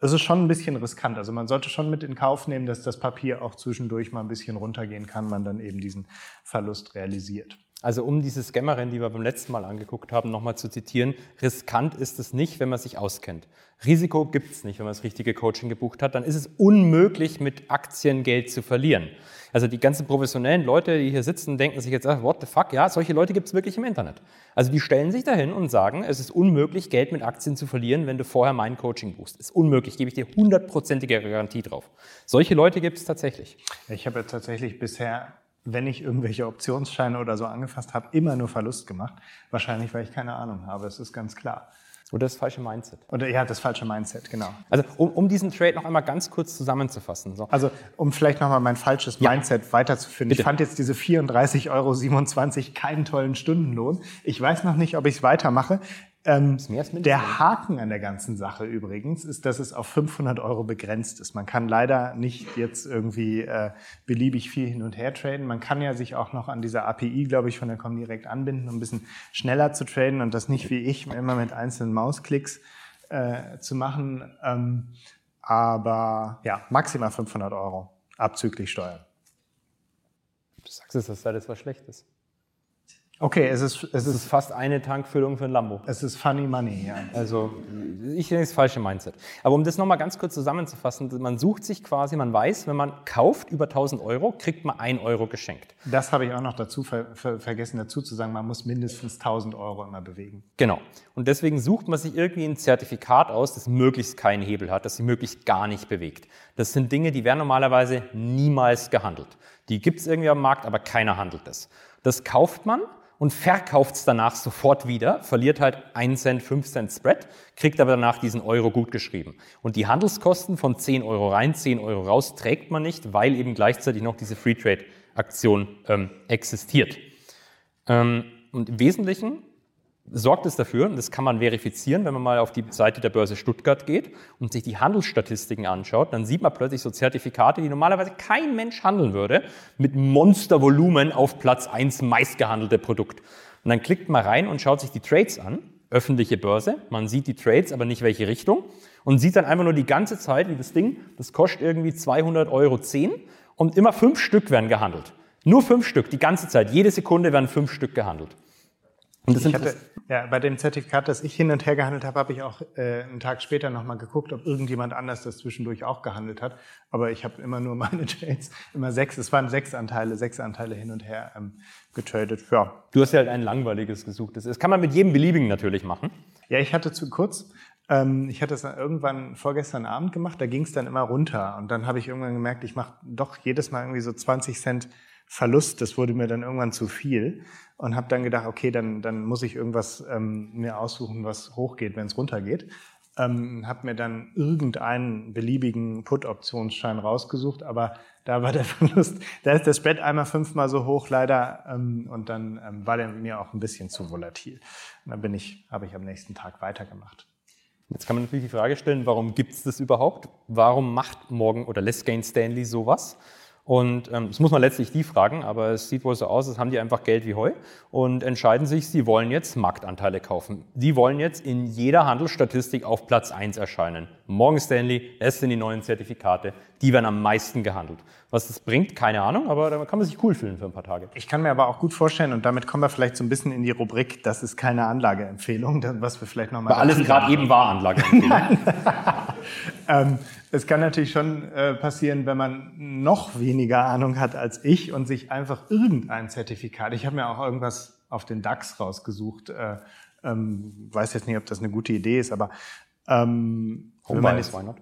es ist schon ein bisschen riskant. Also man sollte schon mit in Kauf nehmen, dass das Papier auch zwischendurch mal ein bisschen runtergehen kann, man dann eben diesen Verlust realisiert. Also um diese Scammerin, die wir beim letzten Mal angeguckt haben, nochmal zu zitieren, riskant ist es nicht, wenn man sich auskennt. Risiko gibt es nicht, wenn man das richtige Coaching gebucht hat. Dann ist es unmöglich, mit Aktien Geld zu verlieren. Also die ganzen professionellen Leute, die hier sitzen, denken sich jetzt, ah, what the fuck, ja, solche Leute gibt es wirklich im Internet. Also die stellen sich dahin und sagen, es ist unmöglich, Geld mit Aktien zu verlieren, wenn du vorher mein Coaching buchst. Ist unmöglich, gebe ich dir hundertprozentige Garantie drauf. Solche Leute gibt es tatsächlich. Ich habe tatsächlich bisher wenn ich irgendwelche Optionsscheine oder so angefasst habe, immer nur Verlust gemacht. Wahrscheinlich, weil ich keine Ahnung habe. Es ist ganz klar. Oder das falsche Mindset. Oder ja, das falsche Mindset, genau. Also um, um diesen Trade noch einmal ganz kurz zusammenzufassen. So. Also um vielleicht nochmal mein falsches ja. Mindset weiterzuführen. Bitte. Ich fand jetzt diese 34,27 Euro keinen tollen Stundenlohn. Ich weiß noch nicht, ob ich es weitermache. Ähm, der Haken an der ganzen Sache übrigens ist, dass es auf 500 Euro begrenzt ist. Man kann leider nicht jetzt irgendwie äh, beliebig viel hin und her traden. Man kann ja sich auch noch an dieser API, glaube ich, von der Comdirect anbinden, um ein bisschen schneller zu traden und das nicht wie ich immer mit einzelnen Mausklicks äh, zu machen. Ähm, aber ja, maximal 500 Euro abzüglich Steuern. Du sagst es, dass da das was Schlechtes. Okay, es ist, es, ist, fast eine Tankfüllung für ein Lambo. Es ist funny money, ja. Also ich denke, das falsche Mindset. Aber um das nochmal ganz kurz zusammenzufassen, man sucht sich quasi, man weiß, wenn man kauft über 1000 Euro, kriegt man 1 Euro geschenkt. Das habe ich auch noch dazu ver ver vergessen dazu zu sagen, man muss mindestens 1000 Euro immer bewegen. Genau. Und deswegen sucht man sich irgendwie ein Zertifikat aus, das möglichst keinen Hebel hat, das sich möglichst gar nicht bewegt. Das sind Dinge, die werden normalerweise niemals gehandelt. Die gibt es irgendwie am Markt, aber keiner handelt das. Das kauft man und verkauft es danach sofort wieder, verliert halt 1 Cent, 5 Cent Spread, kriegt aber danach diesen Euro gut geschrieben. Und die Handelskosten von 10 Euro rein, 10 Euro raus trägt man nicht, weil eben gleichzeitig noch diese Free Trade Aktion ähm, existiert. Ähm, und im Wesentlichen sorgt es dafür, und das kann man verifizieren, wenn man mal auf die Seite der Börse Stuttgart geht und sich die Handelsstatistiken anschaut, dann sieht man plötzlich so Zertifikate, die normalerweise kein Mensch handeln würde, mit Monstervolumen auf Platz 1 meistgehandelte Produkt. Und dann klickt man rein und schaut sich die Trades an, öffentliche Börse, man sieht die Trades, aber nicht welche Richtung und sieht dann einfach nur die ganze Zeit, wie das Ding, das kostet irgendwie 200 Euro 10 und immer fünf Stück werden gehandelt. Nur fünf Stück, die ganze Zeit, jede Sekunde werden fünf Stück gehandelt. Und das ich hatte, ja, bei dem Zertifikat, das ich hin und her gehandelt habe, habe ich auch äh, einen Tag später nochmal geguckt, ob irgendjemand anders das zwischendurch auch gehandelt hat. Aber ich habe immer nur meine Trades, immer sechs, es waren sechs Anteile, sechs Anteile hin und her ähm, getradet. Ja. Du hast ja halt ein langweiliges gesucht. Das kann man mit jedem beliebigen natürlich machen. Ja, ich hatte zu kurz, ähm, ich hatte es irgendwann vorgestern Abend gemacht, da ging es dann immer runter. Und dann habe ich irgendwann gemerkt, ich mache doch jedes Mal irgendwie so 20 Cent Verlust. Das wurde mir dann irgendwann zu viel und habe dann gedacht, okay, dann, dann muss ich irgendwas ähm, mir aussuchen, was hochgeht, wenn es runtergeht. Ähm, habe mir dann irgendeinen beliebigen Put-Optionsschein rausgesucht, aber da war der Verlust, da ist das Spread einmal fünfmal so hoch leider ähm, und dann ähm, war der mir auch ein bisschen zu volatil. Und dann bin ich, habe ich am nächsten Tag weitergemacht. Jetzt kann man natürlich die Frage stellen, warum gibt es das überhaupt? Warum macht Morgan oder Les Gain Stanley sowas? Und ähm, das muss man letztlich die fragen, aber es sieht wohl so aus, als haben die einfach Geld wie Heu und entscheiden sich, sie wollen jetzt Marktanteile kaufen. Sie wollen jetzt in jeder Handelsstatistik auf Platz 1 erscheinen. Morgan Stanley, es sind die neuen Zertifikate, die werden am meisten gehandelt. Was das bringt, keine Ahnung, aber da kann man sich cool fühlen für ein paar Tage. Ich kann mir aber auch gut vorstellen, und damit kommen wir vielleicht so ein bisschen in die Rubrik, das ist keine Anlageempfehlung, was wir vielleicht nochmal... Weil alles gerade eben war Anlageempfehlung. ähm, es kann natürlich schon äh, passieren, wenn man noch weniger Ahnung hat als ich und sich einfach irgendein Zertifikat, ich habe mir auch irgendwas auf den DAX rausgesucht, äh, ähm, weiß jetzt nicht, ob das eine gute Idee ist, aber ähm, Homebias, why not?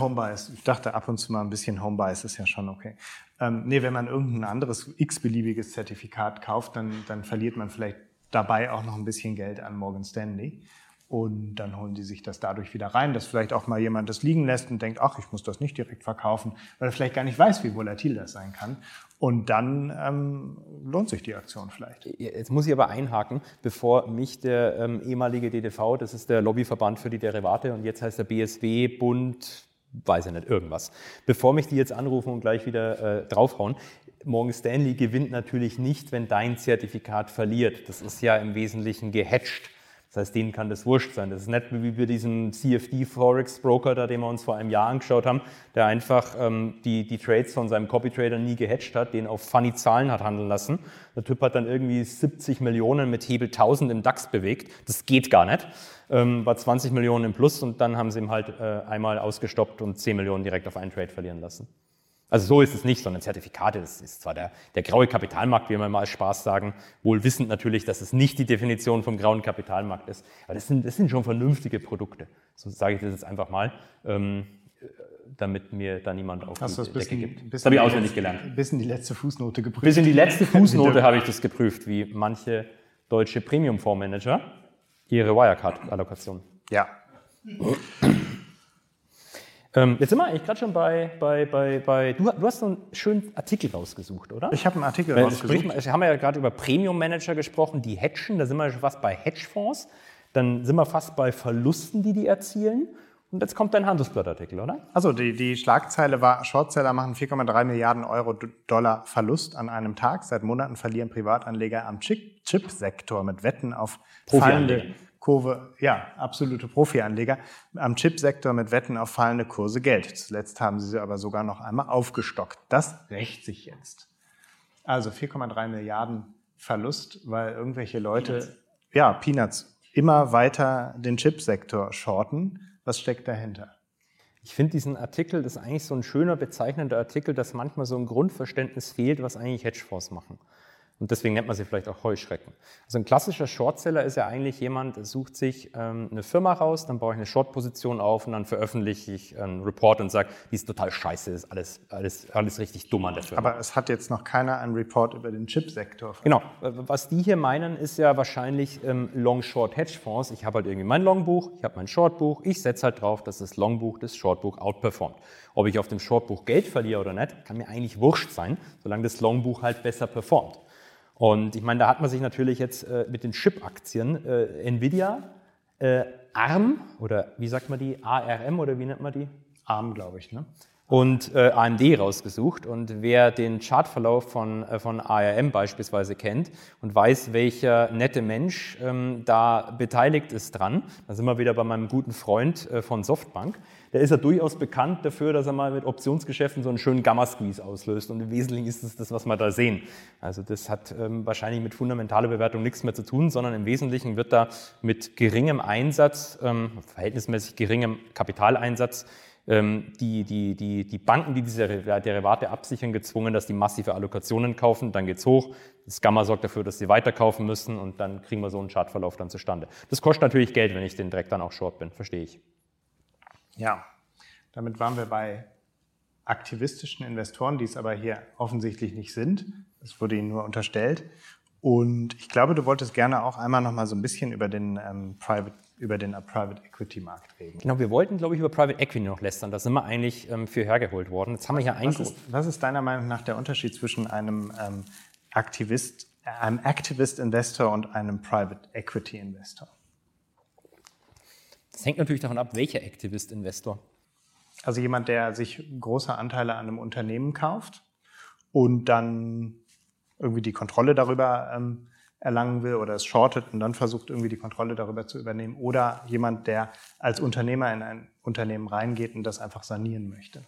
Homebias, ich dachte ab und zu mal ein bisschen Homebias ist ja schon okay. Ähm, nee, wenn man irgendein anderes x-beliebiges Zertifikat kauft, dann, dann verliert man vielleicht dabei auch noch ein bisschen Geld an Morgan Stanley. Und dann holen die sich das dadurch wieder rein, dass vielleicht auch mal jemand das liegen lässt und denkt, ach, ich muss das nicht direkt verkaufen, weil er vielleicht gar nicht weiß, wie volatil das sein kann. Und dann ähm, lohnt sich die Aktion vielleicht. Jetzt muss ich aber einhaken, bevor mich der ähm, ehemalige DDV, das ist der Lobbyverband für die Derivate und jetzt heißt der BSW, Bund, weiß ich nicht, irgendwas, bevor mich die jetzt anrufen und gleich wieder äh, draufhauen, Morgan Stanley gewinnt natürlich nicht, wenn dein Zertifikat verliert. Das ist ja im Wesentlichen gehatcht. Das heißt, denen kann das wurscht sein. Das ist nicht wie bei diesem CFD Forex Broker, da den wir uns vor einem Jahr angeschaut haben, der einfach ähm, die, die Trades von seinem Copy Trader nie gehatcht hat, den auf funny Zahlen hat handeln lassen. Der Typ hat dann irgendwie 70 Millionen mit Hebel 1000 im DAX bewegt. Das geht gar nicht. Ähm, war 20 Millionen im Plus und dann haben sie ihm halt äh, einmal ausgestoppt und 10 Millionen direkt auf einen Trade verlieren lassen. Also so ist es nicht, sondern Zertifikate, das ist zwar der, der graue Kapitalmarkt, wie wir mal als Spaß sagen, wohl wissend natürlich, dass es nicht die Definition vom grauen Kapitalmarkt ist, aber das sind, das sind schon vernünftige Produkte. So sage ich das jetzt einfach mal, ähm, damit mir da niemand auf Hast die Decke bisschen, gibt. Das habe ich auswendig gelernt. Bis in die letzte Fußnote geprüft. Bis in die letzte Fußnote habe ich das geprüft, wie manche deutsche Premium-Fondsmanager ihre Wirecard-Allokation. Ja. Ähm, jetzt sind wir eigentlich gerade schon bei, bei, bei, bei du, du hast so einen schönen Artikel rausgesucht, oder? Ich habe einen Artikel Weil, rausgesucht. Sprich, wir haben ja gerade über Premium-Manager gesprochen, die hedgen, da sind wir schon fast bei Hedgefonds, dann sind wir fast bei Verlusten, die die erzielen. Und jetzt kommt dein Handelsblattartikel, oder? Also die, die Schlagzeile war, Shortseller machen 4,3 Milliarden Euro Dollar Verlust an einem Tag. Seit Monaten verlieren Privatanleger am Chip-Sektor mit Wetten auf fallende Kurve, ja, absolute Profianleger, am Chipsektor mit Wetten auf fallende Kurse Geld. Zuletzt haben sie sie aber sogar noch einmal aufgestockt. Das rächt sich jetzt. Also 4,3 Milliarden Verlust, weil irgendwelche Leute, Peanuts. ja, Peanuts, immer weiter den Chipsektor shorten. Was steckt dahinter? Ich finde diesen Artikel, das ist eigentlich so ein schöner, bezeichnender Artikel, dass manchmal so ein Grundverständnis fehlt, was eigentlich Hedgefonds machen. Und deswegen nennt man sie vielleicht auch Heuschrecken. Also ein klassischer Shortseller ist ja eigentlich jemand, der sucht sich ähm, eine Firma raus, dann baue ich eine Short-Position auf und dann veröffentliche ich einen Report und sage, die ist total scheiße, ist alles, alles, alles richtig dumm an der Firma. Aber es hat jetzt noch keiner einen Report über den Chipsektor. Genau. Was die hier meinen, ist ja wahrscheinlich ähm, Long-Short-Hedgefonds. Ich habe halt irgendwie mein Longbuch, ich habe mein Shortbuch, ich setze halt drauf, dass das Longbuch das Shortbuch outperformt. Ob ich auf dem Shortbuch Geld verliere oder nicht, kann mir eigentlich wurscht sein, solange das Longbuch halt besser performt. Und ich meine, da hat man sich natürlich jetzt äh, mit den Chip-Aktien äh, Nvidia, äh, ARM oder wie sagt man die? ARM oder wie nennt man die? ARM, glaube ich, ne? und äh, AMD rausgesucht. Und wer den Chartverlauf von, äh, von ARM beispielsweise kennt und weiß, welcher nette Mensch ähm, da beteiligt ist dran, da sind wir wieder bei meinem guten Freund äh, von Softbank, der ist ja durchaus bekannt dafür, dass er mal mit Optionsgeschäften so einen schönen Gamma-Squeeze auslöst. Und im Wesentlichen ist es das, was wir da sehen. Also das hat ähm, wahrscheinlich mit fundamentaler Bewertung nichts mehr zu tun, sondern im Wesentlichen wird da mit geringem Einsatz, ähm, verhältnismäßig geringem Kapitaleinsatz, ähm, die, die, die, die Banken, die diese Derivate absichern, gezwungen, dass die massive Allokationen kaufen, dann geht's hoch. Das Gamma sorgt dafür, dass sie weiterkaufen müssen und dann kriegen wir so einen Chartverlauf dann zustande. Das kostet natürlich Geld, wenn ich den direkt dann auch short bin, verstehe ich. Ja, damit waren wir bei aktivistischen Investoren, die es aber hier offensichtlich nicht sind. Es wurde ihnen nur unterstellt. Und ich glaube, du wolltest gerne auch einmal noch mal so ein bisschen über den ähm, Private über den Private Equity Markt reden. Genau, wir wollten, glaube ich, über Private Equity noch lästern. Da sind wir eigentlich ähm, für hergeholt worden. Jetzt haben wir hier was ist, was ist deiner Meinung nach der Unterschied zwischen einem ähm, Aktivist, einem Activist Investor und einem Private Equity Investor? Das hängt natürlich davon ab, welcher Activist Investor. Also jemand, der sich große Anteile an einem Unternehmen kauft und dann irgendwie die Kontrolle darüber ähm, erlangen will oder es shortet und dann versucht irgendwie die Kontrolle darüber zu übernehmen oder jemand, der als Unternehmer in ein Unternehmen reingeht und das einfach sanieren möchte.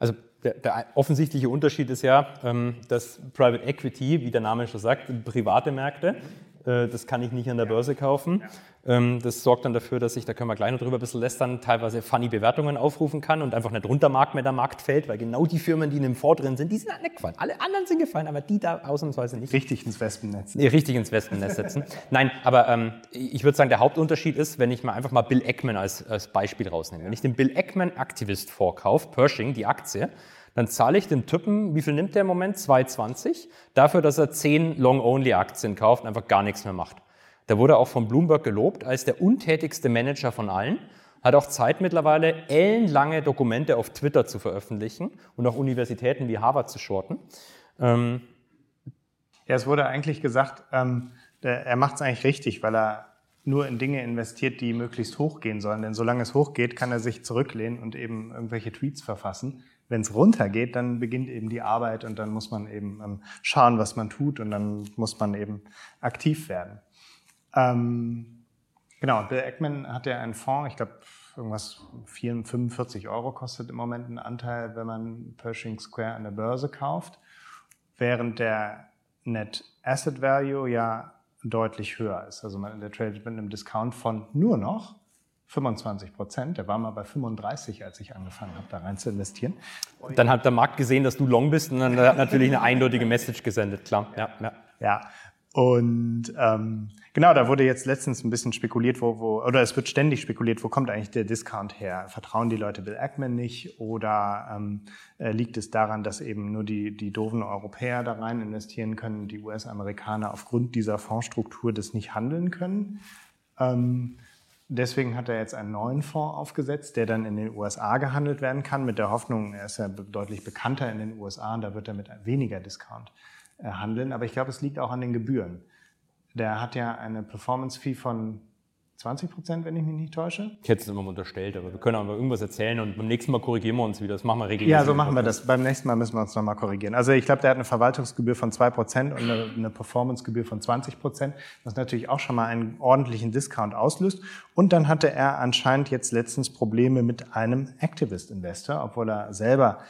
Also der, der offensichtliche Unterschied ist ja, ähm, dass Private Equity, wie der Name schon sagt, private Märkte das kann ich nicht an der Börse kaufen. Ähm, das sorgt dann dafür, dass ich, da können wir gleich noch drüber ein bisschen lästern, teilweise funny Bewertungen aufrufen kann und einfach nicht runter mag, wenn der Markt fällt, weil genau die Firmen, die in dem Fonds drin sind, die sind halt nicht gefallen. Alle anderen sind gefallen, aber die da ausnahmsweise nicht. Richtig ins Wespennetz. Nee, richtig ins Wespennetz setzen. Nein, aber ähm, ich würde sagen, der Hauptunterschied ist, wenn ich mal einfach mal Bill Eckman als, als Beispiel rausnehme. Wenn ich den Bill Eckman Aktivist vorkaufe, Pershing, die Aktie, dann zahle ich dem Typen, wie viel nimmt der im Moment? 2,20 dafür, dass er 10 Long-Only-Aktien kauft und einfach gar nichts mehr macht. Der wurde auch von Bloomberg gelobt als der untätigste Manager von allen, hat auch Zeit mittlerweile, ellenlange Dokumente auf Twitter zu veröffentlichen und auch Universitäten wie Harvard zu shorten. Ähm ja, es wurde eigentlich gesagt, ähm, der, er macht es eigentlich richtig, weil er nur in Dinge investiert, die möglichst hochgehen sollen. Denn solange es hochgeht, kann er sich zurücklehnen und eben irgendwelche Tweets verfassen wenn es runtergeht, dann beginnt eben die Arbeit und dann muss man eben ähm, schauen, was man tut und dann muss man eben aktiv werden. Ähm, genau, Bill Eckman hat ja einen Fonds, ich glaube, irgendwas 45 Euro kostet im Moment ein Anteil, wenn man Pershing Square an der Börse kauft, während der Net Asset Value ja deutlich höher ist. Also man, der tradet mit einem Discount von nur noch 25 Prozent. Der war mal bei 35, als ich angefangen habe, da rein zu investieren. Dann hat der Markt gesehen, dass du long bist und dann hat natürlich eine eindeutige Message gesendet, klar. Ja, ja. ja. Und ähm, genau, da wurde jetzt letztens ein bisschen spekuliert, wo, wo, oder es wird ständig spekuliert, wo kommt eigentlich der Discount her? Vertrauen die Leute Bill Ackman nicht oder ähm, äh, liegt es daran, dass eben nur die, die doofen Europäer da rein investieren können, die US-Amerikaner aufgrund dieser Fondsstruktur das nicht handeln können? Ähm, Deswegen hat er jetzt einen neuen Fonds aufgesetzt, der dann in den USA gehandelt werden kann, mit der Hoffnung, er ist ja deutlich bekannter in den USA und da wird er mit weniger Discount äh, handeln. Aber ich glaube, es liegt auch an den Gebühren. Der hat ja eine Performance-Fee von 20 Prozent, wenn ich mich nicht täusche. Ich hätte es immer unterstellt, aber wir können auch mal irgendwas erzählen und beim nächsten Mal korrigieren wir uns wieder. Das machen wir regelmäßig. Ja, so machen wir das. Beim nächsten Mal müssen wir uns nochmal korrigieren. Also ich glaube, der hat eine Verwaltungsgebühr von 2 Prozent und eine, eine Performancegebühr von 20 Prozent, was natürlich auch schon mal einen ordentlichen Discount auslöst. Und dann hatte er anscheinend jetzt letztens Probleme mit einem Activist-Investor, obwohl er selber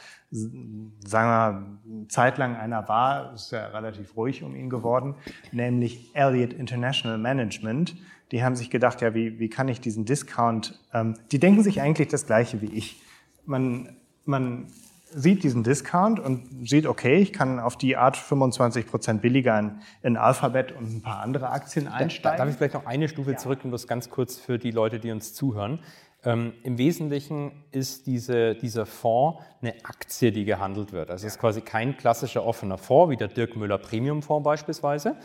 sagen wir, zeitlang einer war, ist ja relativ ruhig um ihn geworden, nämlich Elliott International Management. Die haben sich gedacht, ja, wie, wie kann ich diesen Discount, ähm, die denken sich eigentlich das Gleiche wie ich. Man, man sieht diesen Discount und sieht, okay, ich kann auf die Art 25 Prozent billiger in, in, Alphabet und ein paar andere Aktien einsteigen. Darf ich vielleicht noch eine Stufe ja. zurück und das ganz kurz für die Leute, die uns zuhören. Ähm, Im Wesentlichen ist diese, dieser Fonds eine Aktie, die gehandelt wird. Also es ist quasi kein klassischer offener Fonds, wie der Dirk Müller Premium Fonds beispielsweise.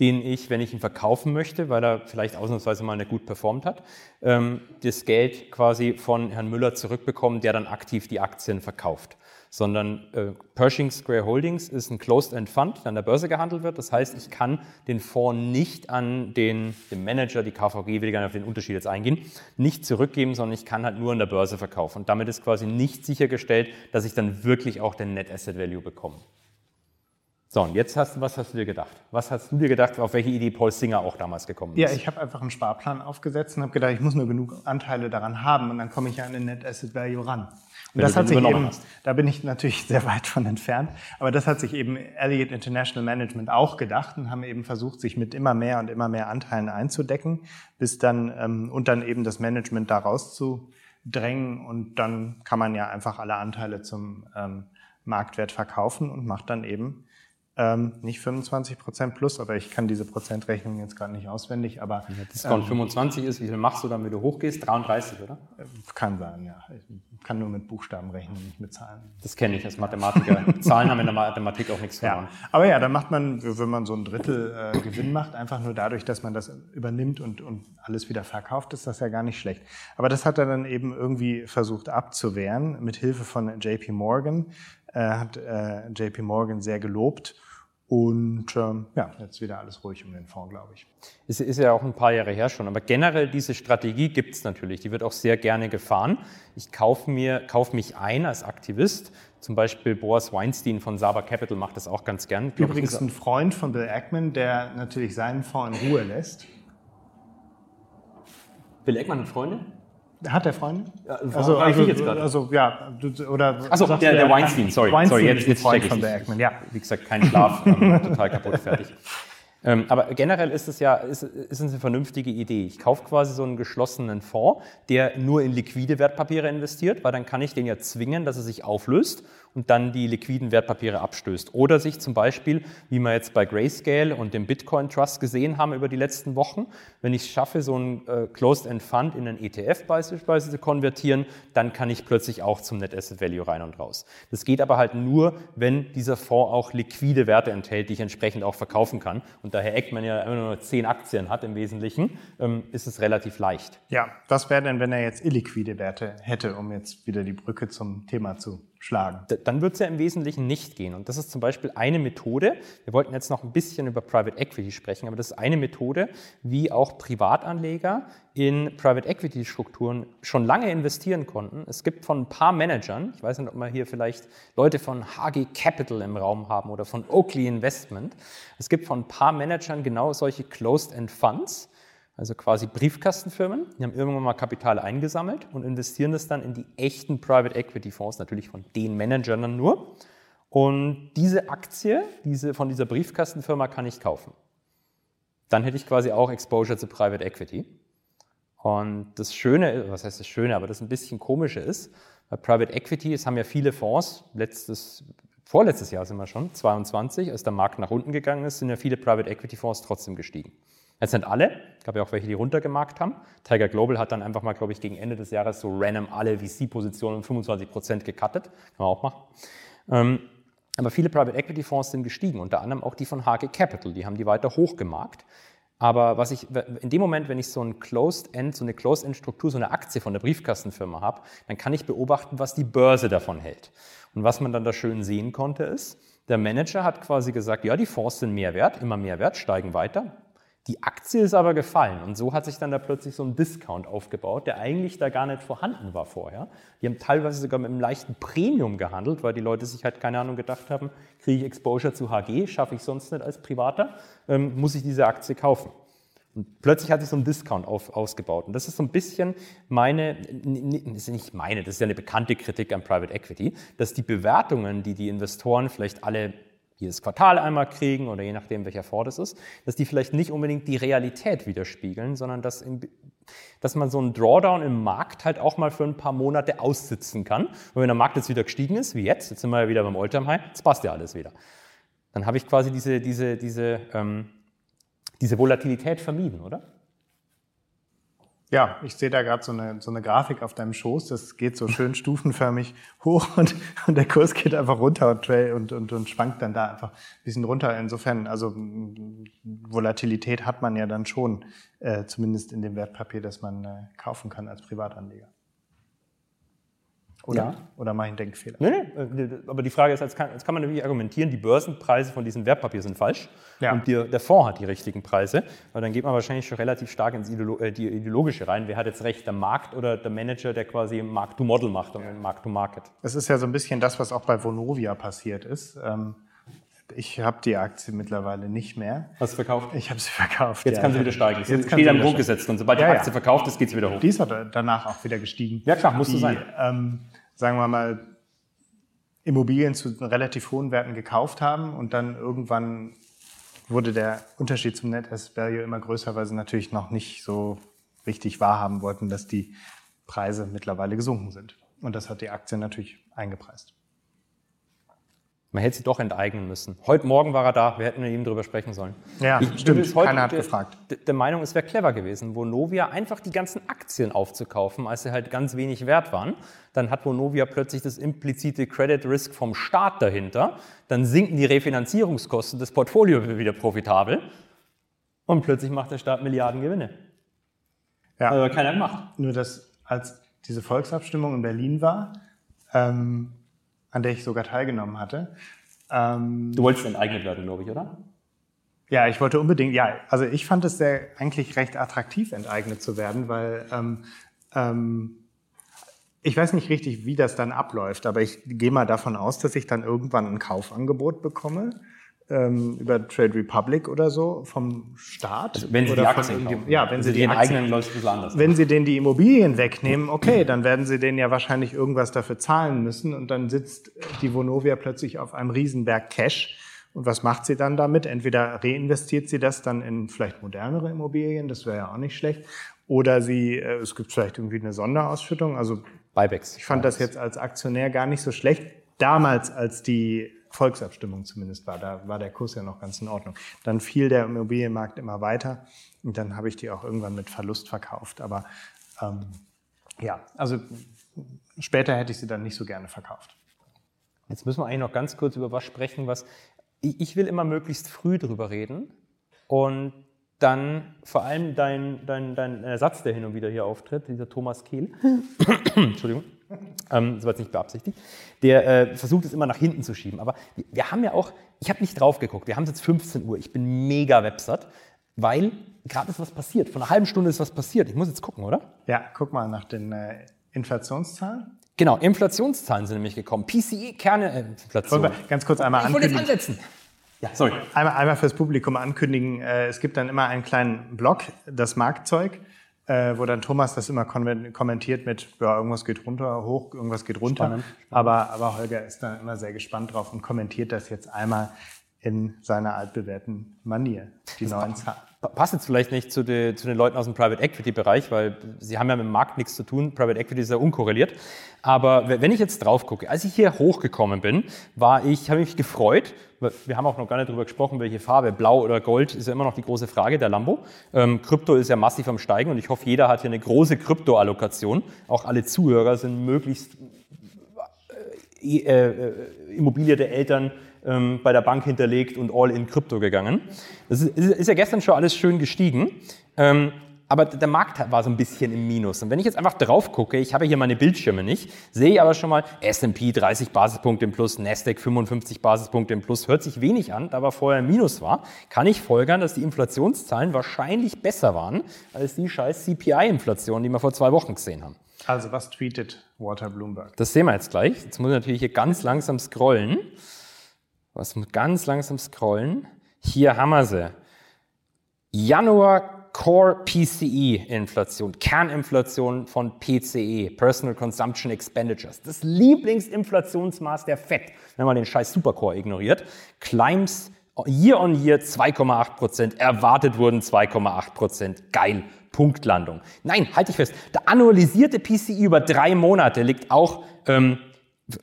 Den ich, wenn ich ihn verkaufen möchte, weil er vielleicht ausnahmsweise mal nicht gut performt hat, ähm, das Geld quasi von Herrn Müller zurückbekomme, der dann aktiv die Aktien verkauft sondern äh, Pershing Square Holdings ist ein Closed-End Fund, der an der Börse gehandelt wird. Das heißt, ich kann den Fonds nicht an den, den Manager, die KVG, will ich gar nicht auf den Unterschied jetzt eingehen, nicht zurückgeben, sondern ich kann halt nur an der Börse verkaufen. Und damit ist quasi nicht sichergestellt, dass ich dann wirklich auch den Net Asset Value bekomme. So, und jetzt hast du, was hast du dir gedacht? Was hast du dir gedacht, auf welche Idee Paul Singer auch damals gekommen ist? Ja, ich habe einfach einen Sparplan aufgesetzt und habe gedacht, ich muss nur genug Anteile daran haben und dann komme ich an den Net Asset Value ran. Und das hat sich eben, hast. da bin ich natürlich sehr weit von entfernt, aber das hat sich eben Elliott International Management auch gedacht und haben eben versucht, sich mit immer mehr und immer mehr Anteilen einzudecken, bis dann ähm, und dann eben das Management da rauszudrängen und dann kann man ja einfach alle Anteile zum ähm, Marktwert verkaufen und macht dann eben ähm, nicht 25 Prozent plus, aber ich kann diese Prozentrechnung jetzt gerade nicht auswendig. Aber wenn Discount ähm, 25 ist, wie viel machst du dann, wenn du hochgehst? 33, oder? Äh, kann sein, ja. Ich kann nur mit Buchstaben rechnen, nicht mit Zahlen. Das kenne ich als Mathematiker. Zahlen haben in der Mathematik auch nichts verloren. Ja, aber ja, dann macht man, wenn man so ein Drittel äh, Gewinn macht, einfach nur dadurch, dass man das übernimmt und, und alles wieder verkauft, ist das ja gar nicht schlecht. Aber das hat er dann eben irgendwie versucht abzuwehren mit Hilfe von JP Morgan. Äh, hat äh, JP Morgan sehr gelobt und ähm, ja, jetzt wieder alles ruhig um den Fonds, glaube ich. Es ist ja auch ein paar Jahre her schon, aber generell diese Strategie gibt es natürlich. Die wird auch sehr gerne gefahren. Ich kaufe mir, kaufe mich ein als Aktivist. Zum Beispiel Boris Weinstein von Saba Capital macht das auch ganz gern. Übrigens ein Freund von Bill Ackman, der natürlich seinen Fonds in Ruhe lässt. Bill Ackman hat Freunde? Hat der Freunde? Also, also, jetzt also, ja, oder. Achso, der, der Weinstein, sorry. Weinstein sorry, jetzt, jetzt Freund von Bergman, ja. Wie gesagt, kein Schlaf, ähm, total kaputt, fertig. Ähm, aber generell ist es ja ist, ist es eine vernünftige Idee. Ich kaufe quasi so einen geschlossenen Fonds, der nur in liquide Wertpapiere investiert, weil dann kann ich den ja zwingen, dass er sich auflöst und dann die liquiden Wertpapiere abstößt. Oder sich zum Beispiel, wie wir jetzt bei Grayscale und dem Bitcoin Trust gesehen haben über die letzten Wochen, wenn ich es schaffe, so einen äh, Closed-End Fund in einen ETF beispielsweise zu konvertieren, dann kann ich plötzlich auch zum Net Asset Value rein und raus. Das geht aber halt nur, wenn dieser Fonds auch liquide Werte enthält, die ich entsprechend auch verkaufen kann. Und da Herr Eckmann ja immer nur zehn Aktien hat im Wesentlichen, ähm, ist es relativ leicht. Ja, was wäre denn, wenn er jetzt illiquide Werte hätte, um jetzt wieder die Brücke zum Thema zu schlagen. Dann wird es ja im Wesentlichen nicht gehen. Und das ist zum Beispiel eine Methode. Wir wollten jetzt noch ein bisschen über Private Equity sprechen, aber das ist eine Methode, wie auch Privatanleger in Private Equity Strukturen schon lange investieren konnten. Es gibt von ein paar Managern, ich weiß nicht, ob wir hier vielleicht Leute von HG Capital im Raum haben oder von Oakley Investment. Es gibt von ein paar Managern genau solche Closed-End Funds also quasi Briefkastenfirmen, die haben irgendwann mal Kapital eingesammelt und investieren das dann in die echten Private Equity Fonds, natürlich von den Managern dann nur. Und diese Aktie diese, von dieser Briefkastenfirma kann ich kaufen. Dann hätte ich quasi auch Exposure zu Private Equity. Und das Schöne, was heißt das Schöne, aber das ein bisschen komische ist, bei Private Equity, es haben ja viele Fonds, letztes, vorletztes Jahr sind wir schon, 22, als der Markt nach unten gegangen ist, sind ja viele Private Equity Fonds trotzdem gestiegen. Jetzt sind alle, gab ja auch welche, die runtergemarkt haben. Tiger Global hat dann einfach mal, glaube ich, gegen Ende des Jahres so random alle VC-Positionen um 25 Prozent gecuttet. Kann man auch machen. Ähm, aber viele Private Equity Fonds sind gestiegen, unter anderem auch die von HG Capital, die haben die weiter hochgemarkt. Aber was ich, in dem Moment, wenn ich so ein Closed-End, so eine Closed-End-Struktur, so eine Aktie von der Briefkastenfirma habe, dann kann ich beobachten, was die Börse davon hält. Und was man dann da schön sehen konnte, ist, der Manager hat quasi gesagt, ja, die Fonds sind mehr wert, immer mehr wert, steigen weiter. Die Aktie ist aber gefallen und so hat sich dann da plötzlich so ein Discount aufgebaut, der eigentlich da gar nicht vorhanden war vorher. Die haben teilweise sogar mit einem leichten Premium gehandelt, weil die Leute sich halt keine Ahnung gedacht haben, kriege ich Exposure zu HG, schaffe ich sonst nicht als Privater, ähm, muss ich diese Aktie kaufen. Und plötzlich hat sich so ein Discount auf, ausgebaut. Und das ist so ein bisschen meine, das ist nicht meine, das ist ja eine bekannte Kritik an Private Equity, dass die Bewertungen, die die Investoren vielleicht alle jedes Quartal einmal kriegen oder je nachdem, welcher Fonds es ist, dass die vielleicht nicht unbedingt die Realität widerspiegeln, sondern dass, in, dass man so einen Drawdown im Markt halt auch mal für ein paar Monate aussitzen kann. Und wenn der Markt jetzt wieder gestiegen ist, wie jetzt, jetzt sind wir ja wieder beim Alltime High, jetzt passt ja alles wieder. Dann habe ich quasi diese, diese, diese, ähm, diese Volatilität vermieden, oder? Ja, ich sehe da gerade so eine, so eine Grafik auf deinem Schoß. Das geht so schön stufenförmig hoch und, und der Kurs geht einfach runter und, und, und, und schwankt dann da einfach ein bisschen runter. Insofern, also Volatilität hat man ja dann schon, äh, zumindest in dem Wertpapier, das man äh, kaufen kann als Privatanleger. Oder, Ja. oder mache ich einen Denkfehler? Nee, nee, äh, aber die Frage ist, jetzt kann, jetzt kann man natürlich argumentieren, die Börsenpreise von diesen Wertpapieren sind falsch Ja. und der, der Fonds hat die richtigen Preise. Aber dann geht man wahrscheinlich schon relativ stark ins Ideolo äh, die Ideologische rein. Wer hat jetzt recht, der Markt oder der Manager, der quasi Mark-to-Model macht und Mark-to-Market? Es ist ja so ein bisschen das, was auch bei Vonovia passiert ist. Ähm, ich habe die Aktie mittlerweile nicht mehr. Hast du verkauft? Ich habe sie verkauft. Jetzt ja. kann sie wieder steigen. Das Jetzt kann steht sie am wieder Grundgesetz und sobald Ja, die ja. Aktie verkauft ist, geht sie wieder hoch. Die ist danach auch wieder gestiegen. Ja, klar, muss so die, sein. Ähm, sagen wir mal, Immobilien zu relativ hohen Werten gekauft haben und dann irgendwann wurde der Unterschied zum Net Asset Value immer größer, weil sie natürlich noch nicht so richtig wahrhaben wollten, dass die Preise mittlerweile gesunken sind. Und das hat die Aktie natürlich eingepreist. Man hätte sie doch enteignen müssen. Heute Morgen war er da, wir hätten mit ihm darüber sprechen sollen. Ja, Ich stimmt. heute Keiner hat der, gefragt. Der, der Meinung, es wäre clever gewesen, Vonovia einfach die ganzen Aktien aufzukaufen, als sie halt ganz wenig wert waren. Dann hat Vonovia plötzlich das implizite Credit Risk vom Staat dahinter. Dann sinken die Refinanzierungskosten, das Portfolio wird wieder profitabel. Und plötzlich macht der Staat Milliarden Gewinne. Ja. Aber keiner gemacht. Nur, dass als diese Volksabstimmung in Berlin war, ähm, an der ich sogar teilgenommen hatte, ähm, Du wolltest enteignet werden, glaube ich, oder? Ja, ich wollte unbedingt, ja, also ich fand es sehr, eigentlich recht attraktiv, enteignet zu werden, weil ähm, ähm, ich weiß nicht richtig, wie das dann abläuft, aber ich gehe mal davon aus, dass ich dann irgendwann ein Kaufangebot bekomme ähm, über Trade Republic oder so vom Staat. Also wenn sie oder die Aktien kaufen. Ja, wenn sie die den Aktien eigenen läuft es ein bisschen anders. wenn sie denen die Immobilien wegnehmen, okay, dann werden sie denen ja wahrscheinlich irgendwas dafür zahlen müssen und dann sitzt die Vonovia plötzlich auf einem Riesenberg Cash. Und was macht sie dann damit? Entweder reinvestiert sie das dann in vielleicht modernere Immobilien, das wäre ja auch nicht schlecht, oder sie, äh, es gibt vielleicht irgendwie eine Sonderausschüttung. Also Buybacks. ich fand das jetzt als Aktionär gar nicht so schlecht. Damals, als die Volksabstimmung zumindest war, da war der Kurs ja noch ganz in Ordnung. Dann fiel der Immobilienmarkt immer weiter und dann habe ich die auch irgendwann mit Verlust verkauft. Aber ähm, ja, also später hätte ich sie dann nicht so gerne verkauft. Jetzt müssen wir eigentlich noch ganz kurz über was sprechen, was ich, ich will immer möglichst früh drüber reden und dann vor allem dein, dein, dein Ersatz, der hin und wieder hier auftritt, dieser Thomas Kehl, Entschuldigung, ähm, das war jetzt nicht beabsichtigt, der äh, versucht es immer nach hinten zu schieben. Aber wir, haben ja auch, ich habe nicht drauf geguckt, wir haben es jetzt 15 Uhr, ich bin mega websat, weil gerade ist was passiert. Vor einer halben Stunde ist was passiert. Ich muss jetzt gucken, oder? Ja, guck mal nach den äh, Inflationszahlen. Genau, Inflationszahlen sind nämlich gekommen. PCE, Kerne, äh, Inflation. Wollen wir ganz kurz einmal Ich wollte jetzt ansetzen. Ja, sorry. Einmal, einmal fürs Publikum ankündigen. Äh, es gibt dann immer einen kleinen Blog, das Marktzeug, äh, wo dann Thomas das immer kommentiert mit, ja, irgendwas geht runter, hoch, irgendwas geht runter. Spannend, Aber, aber Holger ist dann immer sehr gespannt drauf und kommentiert das jetzt einmal in seiner altbewährten Manier, die neuen Zahlen. Pa- Passt jetzt vielleicht nicht zu, de, zu den Leuten aus dem Private Equity Bereich, weil sie haben ja mit dem Markt nichts zu tun. Private Equity ist ja unkorreliert. Aber wenn ich jetzt drauf gucke, als ich hier hochgekommen bin, war ich, habe mich gefreut. Wir haben auch noch gar nicht darüber gesprochen, welche Farbe, Blau oder Gold, ist ja immer noch die große Frage der Lambo. Ähm, Krypto ist ja massiv am Steigen und ich hoffe, jeder hat hier eine große Krypto-Allokation. Auch alle Zuhörer sind möglichst äh, äh, Immobilie der Eltern ähm, bei der Bank hinterlegt und all in Krypto gegangen. Das ist, ist ja gestern schon alles schön gestiegen. Ähm, aber der Markt war so ein bisschen im Minus. Und wenn ich jetzt einfach drauf gucke, ich habe hier meine Bildschirme nicht, sehe ich aber schon mal S&P 30 Basispunkte im Plus, Nasdaq 55 Basispunkte im Plus. Hört sich wenig an, da aber vorher im Minus war, kann ich folgern, dass die Inflationszahlen wahrscheinlich besser waren als die scheiß CPI-Inflation, die wir vor zwei Wochen gesehen haben. Also was tweetet Walter Bloomberg? Das sehen wir jetzt gleich. Jetzt muss ich natürlich hier ganz langsam scrollen. Was muss ganz langsam scrollen? Hier haben wir sie. Januar Core PCE Inflation, Kerninflation von PCE, Personal Consumption Expenditures. Das Lieblingsinflationsmaß der FED, wenn man den scheiß Supercore ignoriert, climbs year on year 2,8 Prozent, erwartet wurden 2,8 Prozent. Geil. Punktlandung. Nein, halte ich fest. Der annualisierte PCI über drei Monate liegt auch ähm,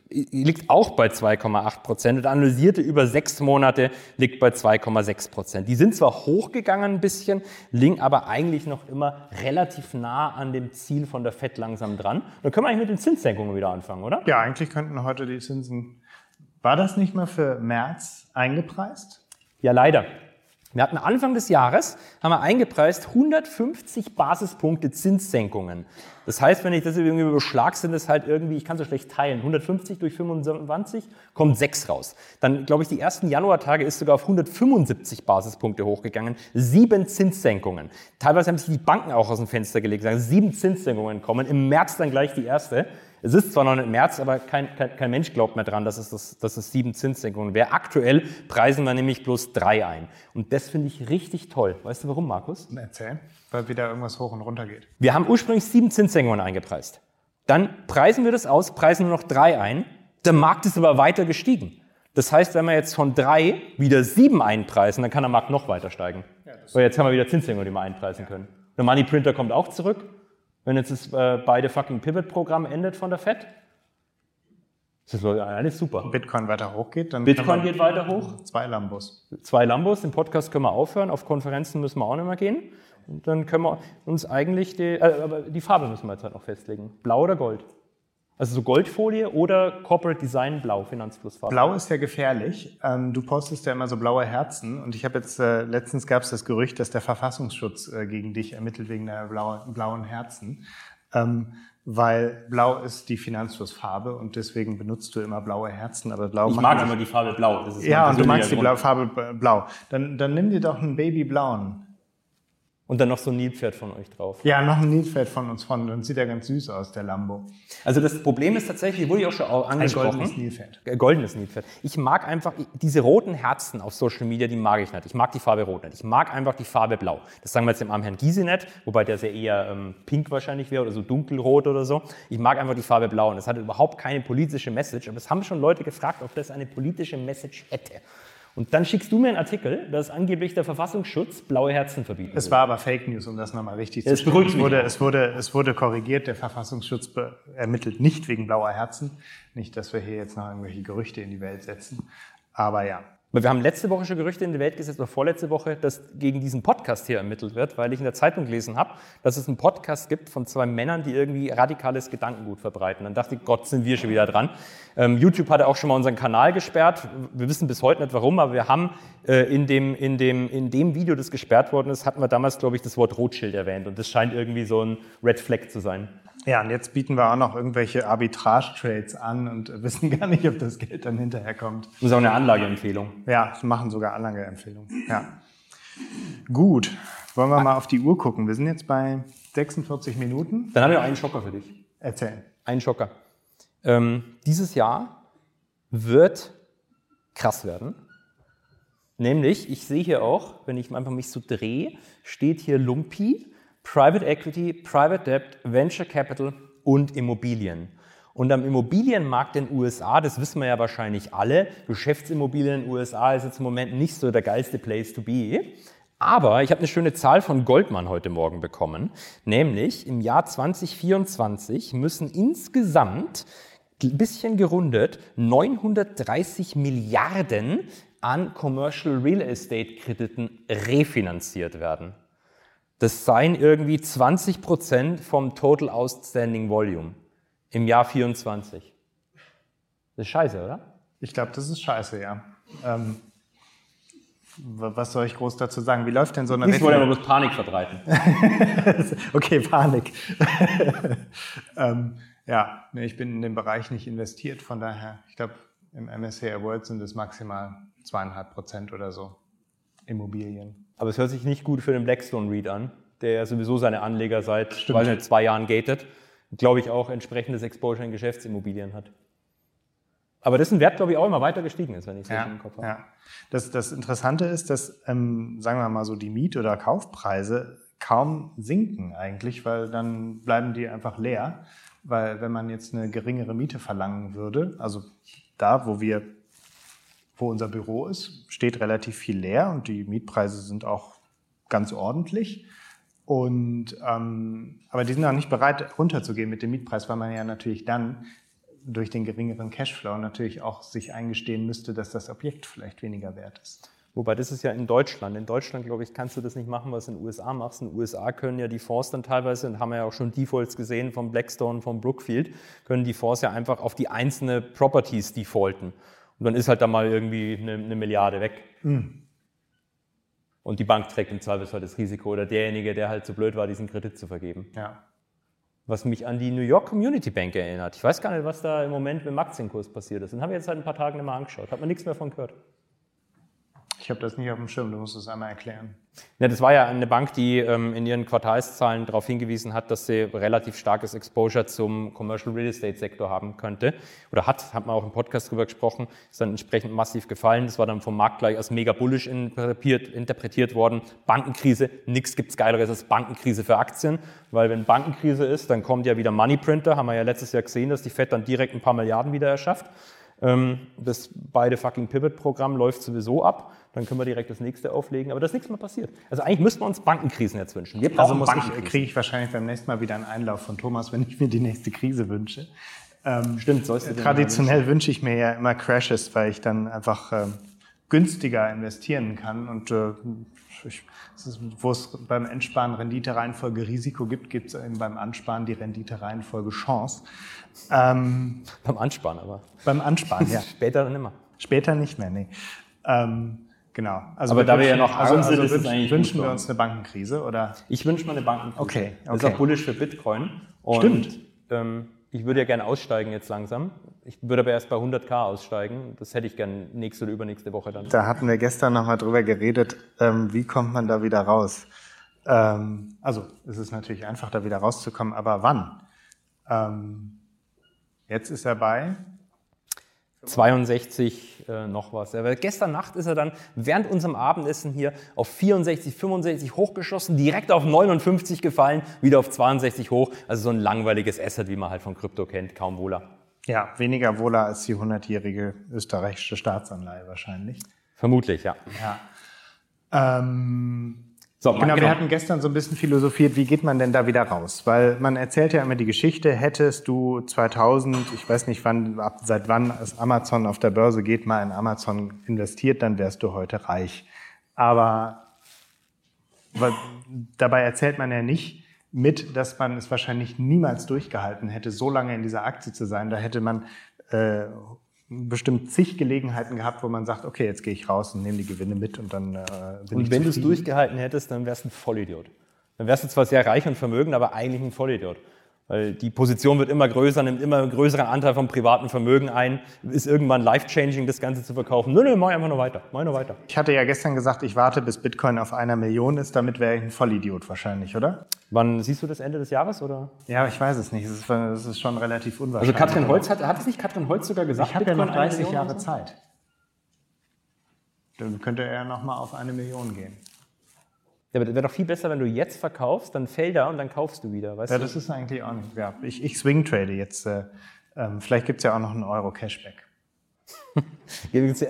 liegt auch bei 2,8 Prozent und analysierte über sechs Monate liegt bei 2,6 Prozent. Die sind zwar hochgegangen ein bisschen, liegen aber eigentlich noch immer relativ nah an dem Ziel von der FED langsam dran. Dann können wir eigentlich mit den Zinssenkungen wieder anfangen, oder? Ja, eigentlich könnten heute die Zinsen. War das nicht mal für März eingepreist? Ja, leider. Wir hatten Anfang des Jahres, haben wir eingepreist 150 Basispunkte Zinssenkungen. Das heißt, wenn ich das irgendwie überschlag, sind es halt irgendwie, ich kann so schlecht teilen, 150 durch 25 kommt 6 raus. Dann, glaube ich, die ersten Januartage ist sogar auf 175 Basispunkte hochgegangen. Sieben Zinssenkungen. Teilweise haben sich die Banken auch aus dem Fenster gelegt, sagen, sieben Zinssenkungen kommen. Im März dann gleich die erste. Es ist zwar noch nicht März, aber kein, kein, kein Mensch glaubt mehr dran, dass es, das, dass es sieben Zinssenkungen wäre. Aktuell preisen wir nämlich bloß drei ein. Und das finde ich richtig toll. Weißt du warum, Markus? Erzähl. Weil wieder irgendwas hoch und runter geht. Wir haben ursprünglich sieben Zinssenkungen eingepreist. Dann preisen wir das aus, preisen nur noch drei ein. Der Markt ist aber weiter gestiegen. Das heißt, wenn wir jetzt von drei wieder sieben einpreisen, dann kann der Markt noch weiter steigen. Ja, Weil jetzt haben wir wieder Zinssenkungen, die wir einpreisen ja. können. Der Money Printer kommt auch zurück wenn jetzt das äh, beide fucking Pivot-Programm endet von der Fed. Das ist alles super. Bitcoin weiter hochgeht, dann. Bitcoin geht weiter hoch. Zwei Lambos. Zwei Lambos. Den Podcast können wir aufhören. Auf Konferenzen müssen wir auch nicht mehr gehen. Und dann können wir uns eigentlich die, äh, aber die Farbe müssen wir jetzt halt noch festlegen. Blau oder Gold? Also so Goldfolie oder Corporate Design Blau, Finanzflussfarbe. Blau ist ja gefährlich. Ähm, du postest ja immer so blaue Herzen und ich habe jetzt, äh, letztens gab es das Gerücht, dass der Verfassungsschutz äh, gegen dich ermittelt wegen der blauen, Herzen. Ähm, weil blau ist die Finanzflussfarbe und deswegen benutzt du immer blaue Herzen. Aber blau ich mag immer die Farbe blau. ja, und du magst die Grund. Farbe blau. Dann, dann nimm dir doch einen babyblauen. Und dann noch so ein Nilpferd von euch drauf. Ja, noch ein Nilpferd von uns von. Dann sieht er ganz süß aus, der Lambo. Also das Problem ist tatsächlich, wurde ich auch schon angesprochen. Ein goldenes Nilpferd. Äh, goldenes Nilpferd. Ich mag einfach, diese roten Herzen auf Social Media, die mag ich nicht. Ich mag die Farbe rot nicht. Ich mag einfach die Farbe blau. Das sagen wir jetzt dem armen Herrn Gysi nicht, wobei der sehr eher ähm, pink wahrscheinlich wäre oder so dunkelrot oder so. Ich mag einfach die Farbe blau und das hat überhaupt keine politische Message. Aber es haben schon Leute gefragt, ob das eine politische Message hätte. Und dann schickst du mir einen Artikel, dass angeblich der Verfassungsschutz blaue Herzen verbietet. Es war aber Fake News, um das nochmal richtig ja, zu sagen. Es wurde, es, wurde, es wurde korrigiert, der Verfassungsschutz ermittelt nicht wegen blauer Herzen. Nicht, dass wir hier jetzt noch irgendwelche Gerüchte in die Welt setzen. Aber ja, wir haben letzte Woche schon Gerüchte in die Welt gesetzt, oder vorletzte Woche, dass gegen diesen Podcast hier ermittelt wird, weil ich in der Zeitung gelesen habe, dass es einen Podcast gibt von zwei Männern, die irgendwie radikales Gedankengut verbreiten. Dann dachte ich, Gott, sind wir schon wieder dran. Ähm, YouTube hatte auch schon mal unseren Kanal gesperrt. Wir wissen bis heute nicht warum, aber wir haben äh, in, dem, in, dem, in dem Video, das gesperrt worden ist, hatten wir damals, glaube ich, das Wort Rothschild erwähnt. Und das scheint irgendwie so ein Red Flag zu sein. Ja, und jetzt bieten wir auch noch irgendwelche Arbitrage-Trades an und wissen gar nicht, ob das Geld dann hinterher kommt. Das ist auch eine Anlageempfehlung. Ja, machen sogar Anlageempfehlungen. Ja. Gut, wollen wir mal auf die Uhr gucken. Wir sind jetzt bei 46 Minuten. Dann habe ich auch einen Schocker für dich. Erzähl. Einen Schocker. Ähm, dieses Jahr wird krass werden. Nämlich, ich sehe hier auch, wenn ich einfach mich so drehe, steht hier Lumpi Private Equity, Private Debt, Venture Capital und Immobilien. Und am Immobilienmarkt in den USA, das wissen wir ja wahrscheinlich alle, Geschäftsimmobilien in den USA ist jetzt im Moment nicht so der geilste Place to be. Aber ich habe eine schöne Zahl von Goldman heute Morgen bekommen, nämlich im Jahr 2024 müssen insgesamt, ein bisschen gerundet, 930 Milliarden an Commercial Real Estate Krediten refinanziert werden. Das seien irgendwie 20 Prozent vom Total Outstanding Volume im Jahr 24. Das ist scheiße, oder? Ich glaube, das ist scheiße, ja. Ähm, was soll ich groß dazu sagen? Wie läuft denn so eine Ich wollte aber bloß Panik verbreiten. okay, Panik. ähm, ja, nee, ich bin in dem Bereich nicht investiert, von daher, ich glaube, im MSCI World sind es maximal zweieinhalb Prozent oder so Immobilien. Aber es hört sich nicht gut für den Blackstone Read an, der ja sowieso seine Anleger seit nicht, zwei Jahren gatet. Glaube ich auch entsprechendes Exposure in Geschäftsimmobilien hat. Aber das ist ein Wert, glaube ich, auch immer weiter gestiegen ist, wenn ich es ja, im Kopf habe. Ja. Das, das Interessante ist, dass, ähm, sagen wir mal so, die Miet- oder Kaufpreise kaum sinken eigentlich, weil dann bleiben die einfach leer. Weil wenn man jetzt eine geringere Miete verlangen würde, also da, wo wir wo unser Büro ist, steht relativ viel leer und die Mietpreise sind auch ganz ordentlich. Und, ähm, aber die sind auch nicht bereit, runterzugehen mit dem Mietpreis, weil man ja natürlich dann durch den geringeren Cashflow natürlich auch sich eingestehen müsste, dass das Objekt vielleicht weniger wert ist. Wobei das ist ja in Deutschland. In Deutschland, glaube ich, kannst du das nicht machen, was in den USA machst. In den USA können ja die Fonds dann teilweise, und haben wir ja auch schon Defaults gesehen vom Blackstone, vom Brookfield, können die Fonds ja einfach auf die einzelne Properties defaulten. Und dann ist halt da mal irgendwie eine, eine Milliarde weg. Mhm. Und die Bank trägt im Zweifelsfall das Risiko oder derjenige, der halt so blöd war, diesen Kredit zu vergeben. Ja. Was mich an die New York Community Bank erinnert. Ich weiß gar nicht, was da im Moment mit dem Aktienkurs passiert ist. Den haben wir jetzt seit ein paar Tagen immer angeschaut. Hat man nichts mehr von gehört. Ich habe das nicht auf dem Schirm, du musst es einmal erklären. Ja, das war ja eine Bank, die ähm, in ihren Quartalszahlen darauf hingewiesen hat, dass sie relativ starkes Exposure zum Commercial Real Estate Sektor haben könnte. Oder hat, hat man auch im Podcast drüber gesprochen, ist dann entsprechend massiv gefallen. Das war dann vom Markt gleich als mega bullish interpretiert, interpretiert worden. Bankenkrise, nichts gibt's Geileres als Bankenkrise für Aktien, weil wenn Bankenkrise ist, dann kommt ja wieder Money Printer, haben wir ja letztes Jahr gesehen, dass die Fed dann direkt ein paar Milliarden wieder erschafft. Ähm, das beide fucking Pivot-Programm läuft sowieso ab. Dann können wir direkt das nächste auflegen. Aber da ist nichts mehr passiert. Also eigentlich müssten wir uns Bankenkrisen jetzt wünschen. Wir also muss ich, kriege ich wahrscheinlich beim nächsten Mal wieder einen Einlauf von Thomas, wenn ich mir die nächste Krise wünsche. Ähm, Stimmt, sollst du Traditionell wünsche ich mir ja immer Crashes, weil ich dann einfach ähm, günstiger investieren kann und äh, ich, ist, wo es beim Entsparen Rendite-Reihenfolge Risiko gibt, gibt es eben beim Ansparen die Rendite-Reihenfolge Chance. Ähm, beim Ansparen aber. Beim Ansparen, ja. Später dann immer. Später nicht mehr, nee. Ähm, Genau. Also aber da wir ja noch arm also, sind, also ist wünschen, wünschen wir uns eine Bankenkrise oder? Ich wünsche mir eine Bankenkrise. Okay, okay. Das ist auch bullish für Bitcoin. Und, Stimmt. Ähm, ich würde ja gerne aussteigen jetzt langsam. Ich würde aber erst bei 100k aussteigen. Das hätte ich gerne nächste oder übernächste Woche dann. Da hatten wir gestern nochmal drüber geredet, ähm, wie kommt man da wieder raus? Ähm, also es ist natürlich einfach, da wieder rauszukommen, aber wann? Ähm, jetzt ist er bei 62 äh, noch was. Aber gestern Nacht ist er dann während unserem Abendessen hier auf 64, 65 hochgeschossen, direkt auf 59 gefallen, wieder auf 62 hoch. Also so ein langweiliges Asset, wie man halt von Krypto kennt, kaum wohler. Ja, weniger wohler als die 100-jährige österreichische Staatsanleihe wahrscheinlich. Vermutlich, ja. ja. Ähm so, genau, genau, wir hatten gestern so ein bisschen philosophiert, wie geht man denn da wieder raus? Weil man erzählt ja immer die Geschichte, hättest du 2000, ich weiß nicht wann, ab, seit wann es Amazon auf der Börse geht, mal in Amazon investiert, dann wärst du heute reich. Aber dabei erzählt man ja nicht mit, dass man es wahrscheinlich niemals durchgehalten hätte, so lange in dieser Aktie zu sein. Da hätte man äh, bestimmt zig Gelegenheiten gehabt, wo man sagt, okay, jetzt gehe ich raus und nehme die Gewinne mit und dann äh, bin Und ich wenn du es durchgehalten hättest, dann wärst du ein Vollidiot. Dann wärst du zwar sehr reich und vermögend, aber eigentlich ein Vollidiot. Weil die Position wird immer größer, nimmt immer einen größeren Anteil vom privaten Vermögen ein, ist irgendwann life-changing, das Ganze zu verkaufen. Nö, nö, mach einfach nur weiter, mach nur weiter. Ich hatte ja gestern gesagt, ich warte, bis Bitcoin auf einer Million ist, damit wäre ich ein Vollidiot wahrscheinlich, oder? Wann siehst du das Ende des Jahres, oder? Ja, ich weiß es nicht. Es ist, es ist schon relativ unwahrscheinlich. Also Katrin Holz, hat, hat es nicht Katrin Holz sogar gesagt? Ich habe ja noch 30 Jahre so? Zeit. Dann könnte er nochmal auf eine Million gehen. Ja, aber das wäre doch viel besser, wenn du jetzt verkaufst, dann fällt er und dann kaufst du wieder. Weißt ja, du? das ist eigentlich auch nicht. Ja, ich, ich swing trade jetzt. Äh, ähm, vielleicht gibt es ja auch noch einen Euro Cashback.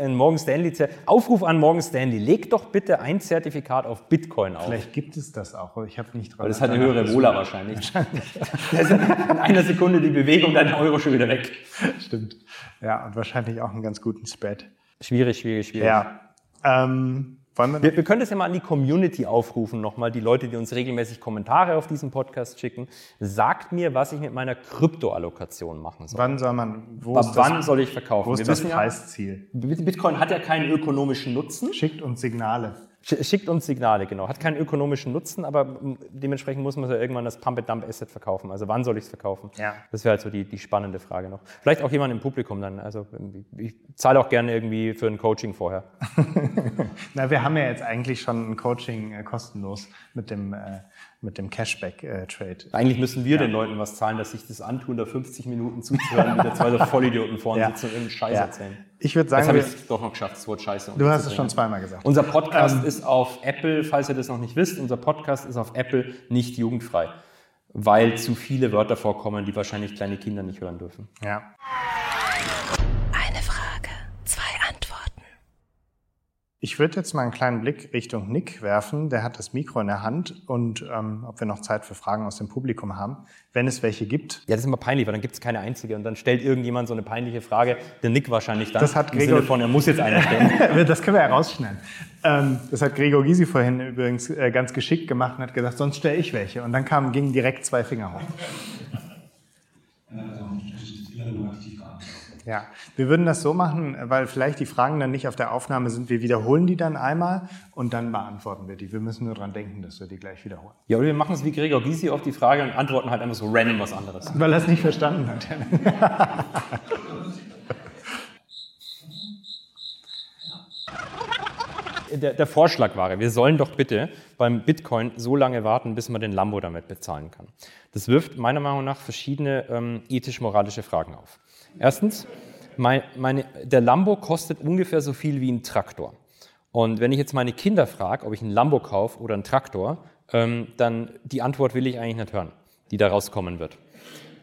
Morgan Stanley, Aufruf an Morgan Stanley, leg doch bitte ein Zertifikat auf Bitcoin auf. Vielleicht gibt es das auch, ich habe nicht dran. Weil das hat eine höhere Wohler wahrscheinlich. wahrscheinlich. in einer Sekunde die Bewegung, dein Euro schon wieder weg. Stimmt. Ja, und wahrscheinlich auch einen ganz guten Spread. Schwierig, schwierig, schwierig. Ja. Ähm, wir, wir, können das ja mal an die Community aufrufen, nochmal, die Leute, die uns regelmäßig Kommentare auf diesen Podcast schicken. Sagt mir, was ich mit meiner Kryptoallokation machen soll. Wann soll man, wo Ab wann das, soll ich verkaufen? Wo ist wir das Preisziel? Ja, Bitcoin hat ja keinen ökonomischen Nutzen. Schickt uns Signale. Schickt uns Signale, genau. Hat keinen ökonomischen Nutzen, aber dementsprechend muss man ja irgendwann das Pump-and-Dump-Asset verkaufen. Also wann soll ich es verkaufen? Ja. Das wäre halt so die, die spannende Frage noch. Vielleicht auch jemand im Publikum dann. Also ich zahle auch gerne irgendwie für ein Coaching vorher. Na, wir haben ja jetzt eigentlich schon ein Coaching äh, kostenlos mit dem, äh, mit dem Cashback-Trade. Äh, eigentlich müssen wir ja. den Leuten was zahlen, dass sich das antun, da 50 Minuten zuzuhören, wie da zwei so Vollidioten vorne ja. sitzen und irgendeinen Scheiß ja. erzählen. Ich würde sagen, das habe ich doch noch geschafft, das Wort Scheiße. Du hast es schon zweimal gesagt. Unser Podcast ähm, ist auf Apple, falls ihr das noch nicht wisst, unser Podcast ist auf Apple nicht jugendfrei, weil zu viele Wörter vorkommen, die wahrscheinlich kleine Kinder nicht hören dürfen. Ja. Ich würde jetzt mal einen kleinen Blick Richtung Nick werfen. Der hat das Mikro in der Hand und ähm, ob wir noch Zeit für Fragen aus dem Publikum haben, wenn es welche gibt. Ja, das ist immer peinlich, weil dann gibt es keine einzige und dann stellt irgendjemand so eine peinliche Frage. Der Nick wahrscheinlich dann. Das hat im Gregor- Sinne von, er muss jetzt eine stellen. das können wir herausschneiden. Ähm, das hat Gregor Gysi vorhin übrigens äh, ganz geschickt gemacht und hat gesagt, sonst stelle ich welche. Und dann kamen, gingen direkt zwei Finger hoch. Ja, wir würden das so machen, weil vielleicht die Fragen dann nicht auf der Aufnahme sind. Wir wiederholen die dann einmal und dann beantworten wir die. Wir müssen nur dran denken, dass wir die gleich wiederholen. Ja, oder wir machen es wie Gregor Gysi auf die Frage und antworten halt einfach so random was anderes. Weil er es nicht verstanden hat. Der, der Vorschlag war, wir sollen doch bitte beim Bitcoin so lange warten, bis man den Lambo damit bezahlen kann. Das wirft meiner Meinung nach verschiedene ähm, ethisch-moralische Fragen auf. Erstens, mein, meine, der Lambo kostet ungefähr so viel wie ein Traktor. Und wenn ich jetzt meine Kinder frage, ob ich einen Lambo kaufe oder einen Traktor, ähm, dann die Antwort will ich eigentlich nicht hören, die da rauskommen wird.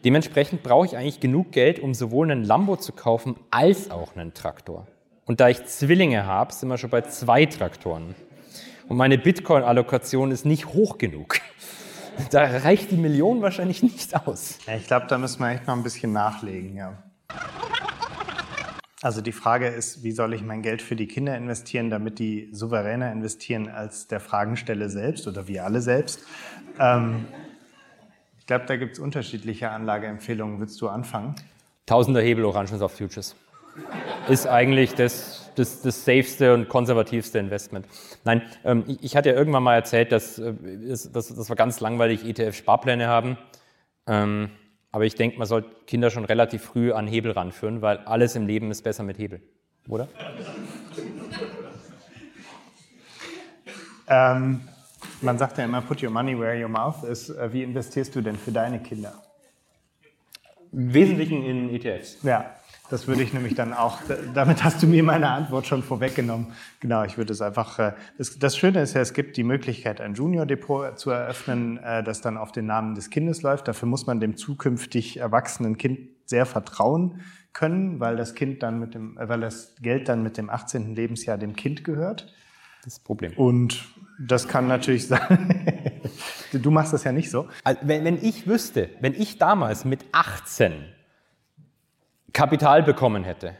Dementsprechend brauche ich eigentlich genug Geld, um sowohl einen Lambo zu kaufen als auch einen Traktor. Und da ich Zwillinge habe, sind wir schon bei zwei Traktoren. Und meine Bitcoin-Allokation ist nicht hoch genug. Da reicht die Million wahrscheinlich nicht aus. Ich glaube, da müssen wir echt noch ein bisschen nachlegen, ja. Also die Frage ist, wie soll ich mein Geld für die Kinder investieren, damit die souveräner investieren als der Fragensteller selbst oder wir alle selbst? Ähm, ich glaube, da gibt es unterschiedliche Anlageempfehlungen. Willst du anfangen? Tausender Hebel Orangen auf Futures. Ist eigentlich das, das, das safeste und konservativste Investment. Nein, ähm, ich, hatte ja irgendwann mal erzählt, dass, äh, dass, dass wir ganz langweilig ETF-Sparpläne haben. Ähm, aber ich denke, man sollte Kinder schon relativ früh an Hebel ranführen, weil alles im Leben ist besser mit Hebel. Oder? Ähm, man sagt ja immer, put your money where your mouth is. Äh, Wie investierst du denn für deine Kinder? Im Wesentlichen in ETFs. Ja, das würde ich nämlich dann auch, damit hast du mir meine Antwort schon vorweggenommen. Genau, ich würde es einfach, äh, das, Schöne ist ja, es gibt die Möglichkeit, ein Junior-Depot zu eröffnen, äh, das dann auf den Namen des Kindes läuft. Dafür muss man dem zukünftig erwachsenen Kind sehr vertrauen können, weil das Kind dann mit dem, äh, weil das Geld dann mit dem 18. Lebensjahr dem Kind gehört. Das Problem. Und das kann natürlich sein. du machst das ja nicht so. Also, wenn, wenn ich wüsste, wenn ich damals mit 18 Kapital bekommen hätte,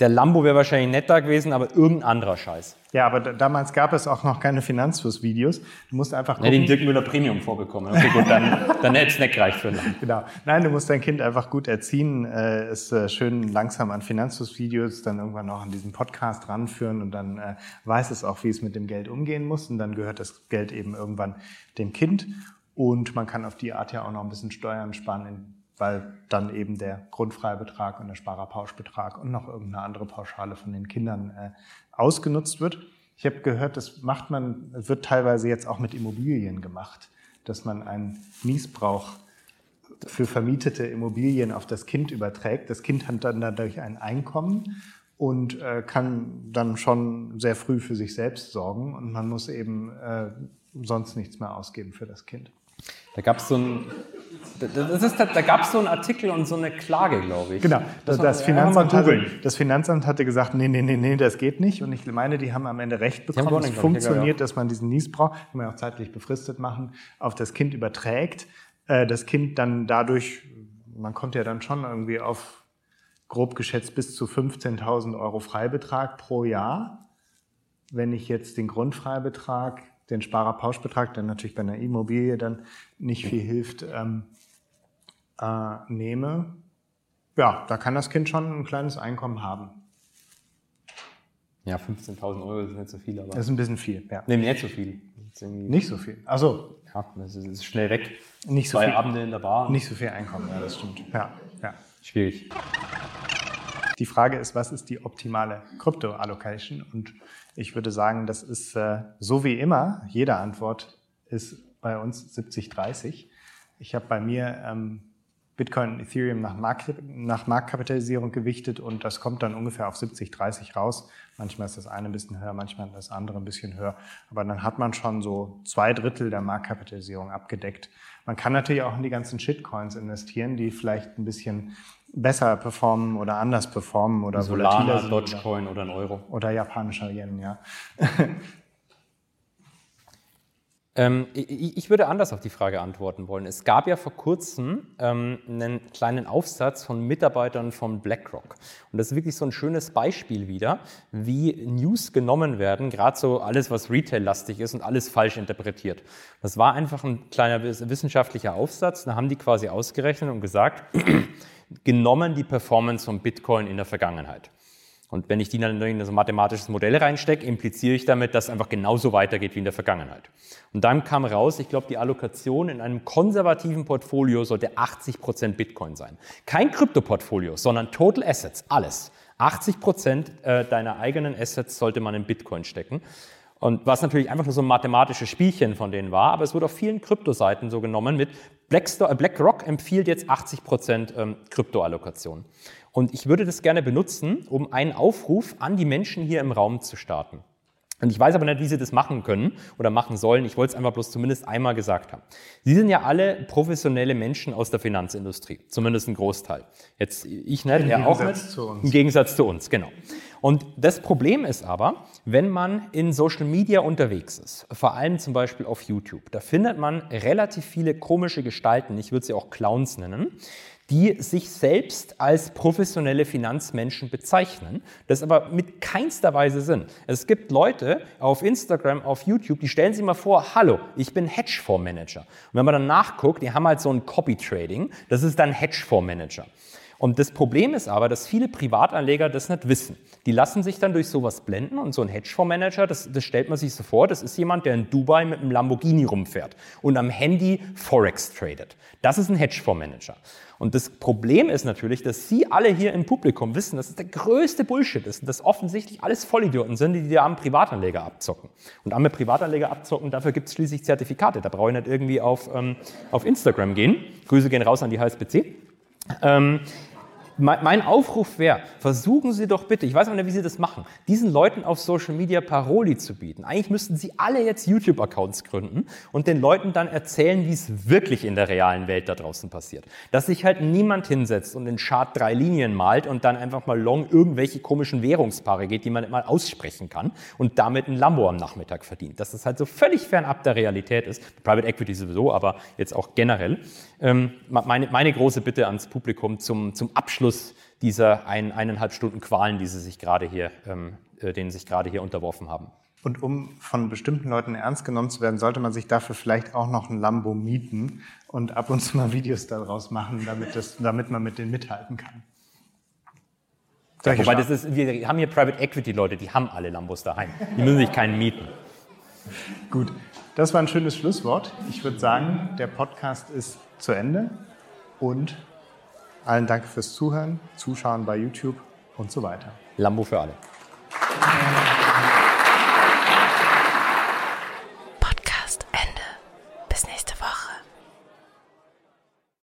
der Lambo wäre wahrscheinlich nicht da gewesen, aber irgendein anderer Scheiß. Ja, aber da, damals gab es auch noch keine Finanzfluss-Videos. Du musst einfach Ja, den gucken. Dirk Müller Premium vorbekommen. Okay, gut, dann, dann hätte es nicht gereicht für Lambo. Genau. Nein, du musst dein Kind einfach gut erziehen, äh, es äh, schön langsam an Finanzfluss-Videos, dann irgendwann auch an diesen Podcast ranführen und dann äh, weiß es auch, wie es mit dem Geld umgehen muss und dann gehört das Geld eben irgendwann dem Kind und man kann auf die Art ja auch noch ein bisschen Steuern sparen, weil dann eben der Grundfreibetrag und der Sparerpauschbetrag und noch irgendeine andere Pauschale von den Kindern äh, ausgenutzt wird. Ich habe gehört, das macht man, wird teilweise jetzt auch mit Immobilien gemacht, dass man einen Niesbrauch für vermietete Immobilien auf das Kind überträgt. Das Kind hat dann dadurch ein Einkommen und äh, kann dann schon sehr früh für sich selbst sorgen und man muss eben äh, sonst nichts mehr ausgeben für das Kind. Da gab es so ein, das ist, da gab es so einen Artikel und so eine Klage, glaube ich. Genau, das, das, ja, Finanzamt hatte, das Finanzamt hatte gesagt, nee, nee, nee, nee, das geht nicht. Und ich meine, die haben am Ende recht bekommen. Es glaub ich, ja, funktioniert, dass man diesen Niesbrauch, kann man ja auch zeitlich befristet machen, auf das Kind überträgt. Äh, Das Kind dann dadurch, man kommt ja dann schon irgendwie auf grob geschätzt bis zu 15.000 Euro Freibetrag pro Jahr. Wenn ich jetzt den Grundfreibetrag, den Sparerpauschbetrag, der natürlich bei einer Immobilie dann nicht viel hilft, ähm, äh, nehme, ja, da kann das Kind schon ein kleines Einkommen haben. Ja, 15.000 Euro ist nicht so viel, aber. Das ist ein bisschen viel, ja. Nee, nicht so viel. Nicht so viel. Also Ja, das ist, das ist schnell weg. nicht so Zwei viel. Abende in der Bar. Nicht so viel Einkommen, ja, das stimmt. Ja, ja. Schwierig. Die Frage ist, was ist die optimale Krypto-Allocation? Und ich würde sagen, das ist äh, so wie immer, jede Antwort ist bei uns 70-30. Ich habe bei mir ähm, Bitcoin und Ethereum nach, Markt, nach Marktkapitalisierung gewichtet und das kommt dann ungefähr auf 70-30 raus. Manchmal ist das eine ein bisschen höher, manchmal das andere ein bisschen höher. Aber dann hat man schon so zwei Drittel der Marktkapitalisierung abgedeckt. Man kann natürlich auch in die ganzen Shitcoins investieren, die vielleicht ein bisschen besser performen oder anders performen oder volatiler sind Dogecoin oder ein Euro. oder, oder japanischer Yen, ja. Ähm, ich, ich würde anders auf die Frage antworten wollen. Es gab ja vor kurzem ähm, einen kleinen Aufsatz von Mitarbeitern von BlackRock. Und das ist wirklich so ein schönes Beispiel wieder, wie News genommen werden, gerade so alles, was Retail-lastig ist und alles falsch interpretiert. Das war einfach ein kleiner wissenschaftlicher Aufsatz. Da haben die quasi ausgerechnet und gesagt, genommen die Performance von Bitcoin in der Vergangenheit. Und wenn ich die dann in ein mathematisches Modell reinstecke, impliziere ich damit, dass es einfach genauso weitergeht wie in der Vergangenheit. Und dann kam raus, ich glaube, die Allokation in einem konservativen Portfolio sollte 80 Prozent Bitcoin sein. Kein Kryptoportfolio, sondern Total Assets, alles. 80 Prozent äh, deiner eigenen Assets sollte man in Bitcoin stecken. Und was natürlich einfach nur so ein mathematisches Spielchen von denen war, aber es wurde auf vielen Kryptoseiten so genommen mit äh, BlackRock empfiehlt jetzt 80 Prozent ähm, Kryptoallokation. Und ich würde das gerne benutzen, um einen Aufruf an die Menschen hier im Raum zu starten. Und ich weiß aber nicht, wie sie das machen können oder machen sollen. Ich wollte es einfach bloß zumindest einmal gesagt haben. Sie sind ja alle professionelle Menschen aus der Finanzindustrie, zumindest ein Großteil. Jetzt ich nicht, Im er auch Gegensatz nicht. zu uns. Im Gegensatz zu uns, genau. Und das Problem ist aber, wenn man in Social Media unterwegs ist, vor allem zum Beispiel auf YouTube, da findet man relativ viele komische Gestalten, ich würde sie auch Clowns nennen, die sich selbst als professionelle Finanzmenschen bezeichnen, das aber mit keinster Weise sind. Es gibt Leute auf Instagram, auf YouTube, die stellen sich mal vor, hallo, ich bin Hedgefondsmanager. Und wenn man dann nachguckt, die haben halt so ein Copy Trading, das ist dann Hedgefondsmanager. Und das Problem ist aber, dass viele Privatanleger das nicht wissen. Die lassen sich dann durch sowas blenden und so ein Hedgefondsmanager, das, das stellt man sich so vor, das ist jemand, der in Dubai mit einem Lamborghini rumfährt und am Handy Forex tradet. Das ist ein Hedgefondsmanager. Und das Problem ist natürlich, dass Sie alle hier im Publikum wissen, dass es der größte Bullshit ist und dass offensichtlich alles Vollidioten sind, die die armen Privatanleger abzocken. Und arme Privatanleger abzocken, dafür gibt es schließlich Zertifikate. Da brauche ich nicht irgendwie auf, ähm, auf Instagram gehen. Grüße gehen raus an die HSBC. Ähm, mein Aufruf wäre, versuchen Sie doch bitte, ich weiß auch nicht, wie Sie das machen, diesen Leuten auf Social Media Paroli zu bieten. Eigentlich müssten Sie alle jetzt YouTube-Accounts gründen und den Leuten dann erzählen, wie es wirklich in der realen Welt da draußen passiert. Dass sich halt niemand hinsetzt und in Chart drei Linien malt und dann einfach mal long irgendwelche komischen Währungspaare geht, die man nicht mal aussprechen kann und damit ein Lambo am Nachmittag verdient. Dass das halt so völlig fernab der Realität ist. Private Equity sowieso, aber jetzt auch generell. Ähm, meine, meine große Bitte ans Publikum zum, zum Abschluss dieser ein, eineinhalb Stunden Qualen, die sie sich gerade hier, ähm, äh, denen sich gerade hier unterworfen haben. Und um von bestimmten Leuten ernst genommen zu werden, sollte man sich dafür vielleicht auch noch ein Lambo mieten und ab und zu mal Videos daraus machen, damit, das, damit man mit denen mithalten kann. Ja, wobei das ist, wir haben hier Private Equity Leute, die haben alle Lambos daheim. Die müssen sich keinen mieten. Gut, das war ein schönes Schlusswort. Ich würde sagen, der Podcast ist zu Ende und allen Dank fürs Zuhören, Zuschauen bei YouTube und so weiter. Lambo für alle.